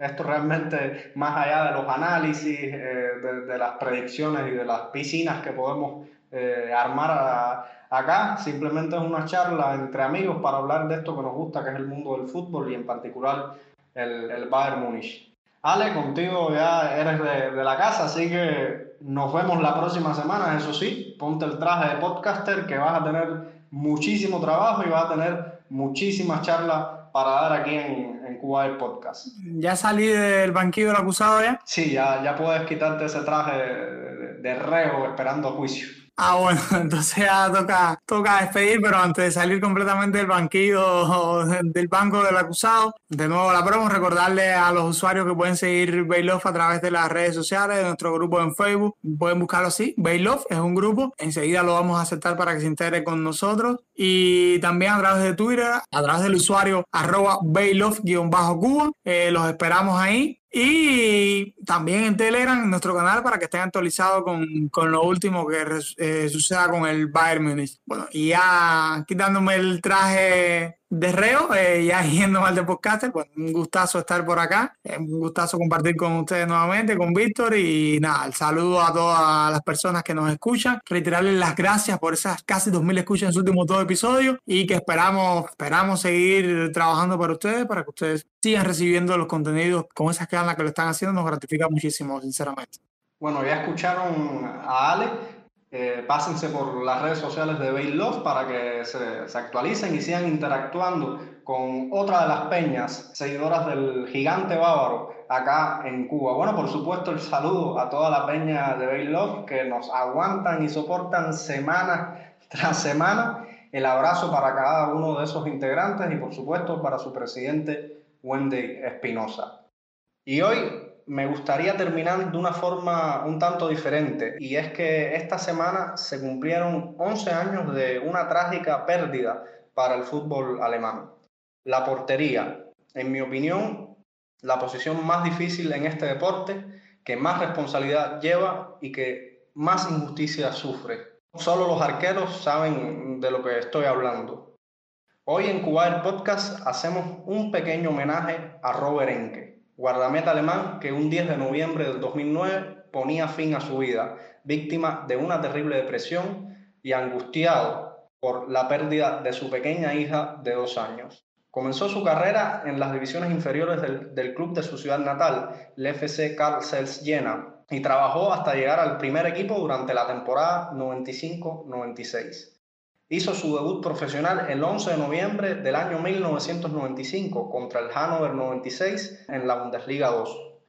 Speaker 3: esto realmente, más allá de los análisis, eh, de, de, las predicciones y de las piscinas que podemos eh, armar a, acá, simplemente es una charla entre amigos para hablar de esto que nos gusta, que es el mundo del fútbol y en particular el, el Bayern Múnich. Ale, contigo ya eres de, de, la casa, así que nos vemos la próxima semana, eso sí, ponte el traje de podcaster que vas a tener muchísimo trabajo y vas a tener muchísimas charlas para dar aquí en, en Cuba el podcast.
Speaker 4: ¿Ya salí del banquillo del acusado ya?
Speaker 3: Sí, ya, ya puedes quitarte ese traje de, de, de reo esperando juicio.
Speaker 4: Ah, bueno, entonces ya toca, toca despedir, pero antes de salir completamente del banquillo del banco del acusado, de nuevo la promo, recordarle a los usuarios que pueden seguir Bailoff a través de las redes sociales, de nuestro grupo en Facebook, pueden buscarlo así, Bailoff es un grupo, enseguida lo vamos a aceptar para que se integre con nosotros. Y también a través de Twitter, a través del usuario arroba Bailoff-Cuba, eh, los esperamos ahí y también en Telegram, nuestro canal, para que estén actualizados con, con lo último que eh, suceda con el Bayern Munich. Bueno, y ya quitándome el traje de reo, eh, ya yendo mal de podcaster, pues un gustazo estar por acá, eh, un gustazo compartir con ustedes nuevamente, con Víctor y nada, el saludo a todas las personas que nos escuchan, reiterarles las gracias por esas casi 2.000 escuchas en sus últimos dos episodios y que esperamos, esperamos seguir trabajando para ustedes, para que ustedes sigan recibiendo los contenidos con esas ganas que lo están haciendo, nos gratifica muchísimo, sinceramente.
Speaker 3: Bueno, ya escucharon a Ale, eh, pásense por las redes sociales de Bail Love para que se, actualicen y sigan interactuando con otra de las peñas seguidoras del gigante bávaro acá en Cuba. Bueno, por supuesto, el saludo a toda la peña de Bail Love que nos aguantan y soportan semana tras semana. El abrazo para cada uno de esos integrantes y, por supuesto, para su presidente Wendy Espinosa. Y hoy me gustaría terminar de una forma un tanto diferente y es que esta semana se cumplieron 11 años de una trágica pérdida para el fútbol alemán. La portería, en mi opinión, la posición más difícil en este deporte, que más responsabilidad lleva y que más injusticia sufre. Solo los arqueros saben de lo que estoy hablando. Hoy en Cuba Podcast hacemos un pequeño homenaje a Robert Enke guardameta alemán que un 10 de noviembre del 2009 ponía fin a su vida, víctima de una terrible depresión y angustiado por la pérdida de su pequeña hija de dos años. Comenzó su carrera en las divisiones inferiores del, club de su ciudad natal, el FC Carl Zeiss Jena, y trabajó hasta llegar al primer equipo durante la temporada 95-96. Hizo su debut profesional el 11 de noviembre del año 1995 contra el Hannover 96 en la Bundesliga 2.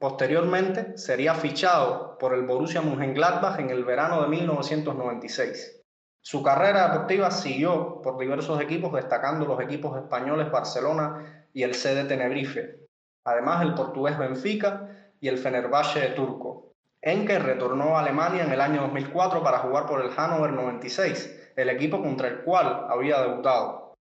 Speaker 3: Posteriormente sería fichado por el Borussia Mönchengladbach en el verano de 1996. Su carrera deportiva siguió por diversos equipos, destacando los equipos españoles Barcelona y el CD Tenerife, además el portugués Benfica y el Fenerbahce turco. Enke retornó a Alemania en el año 2004 para jugar por el Hannover 96 el equipo contra el cual había debutado.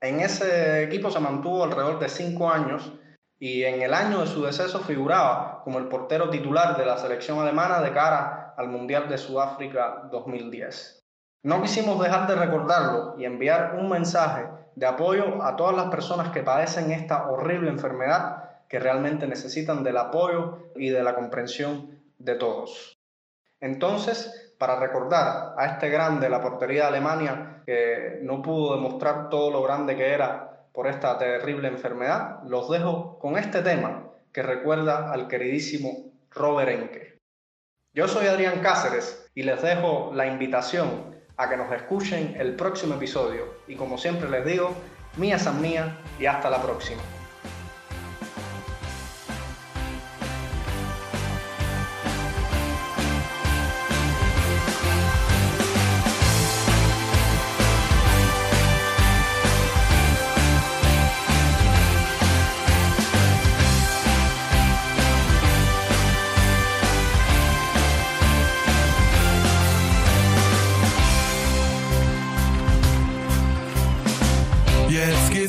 Speaker 3: En ese equipo se mantuvo alrededor de cinco años y en el año de su deceso figuraba como el portero titular de la selección alemana de cara al Mundial de Sudáfrica 2010. No quisimos dejar de recordarlo y enviar un mensaje de apoyo a todas las personas que padecen esta horrible enfermedad que realmente necesitan del apoyo y de la comprensión de todos. Entonces, para recordar a este grande, la portería de Alemania, que no pudo demostrar todo lo grande que era por esta terrible enfermedad, los dejo con este tema que recuerda al queridísimo Robert Enke. Yo soy Adrián Cáceres y les dejo la invitación a que nos escuchen el próximo episodio. Y como siempre les digo, mía san mía y hasta la próxima.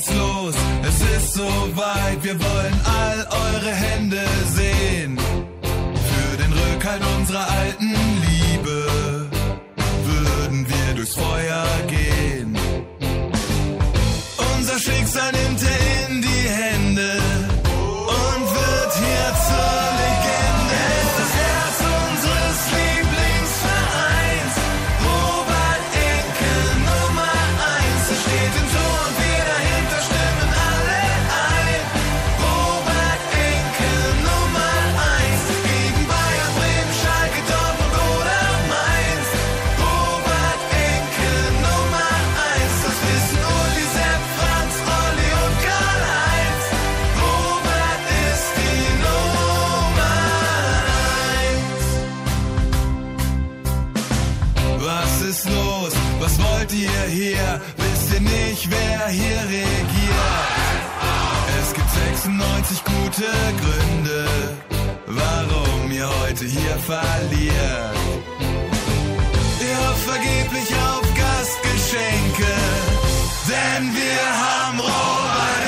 Speaker 8: Geht's los, es ist soweit, wir wollen gute Gründe, warum ihr heute hier verliert. Ihr hofft vergeblich auf Gastgeschenke, denn wir haben Robert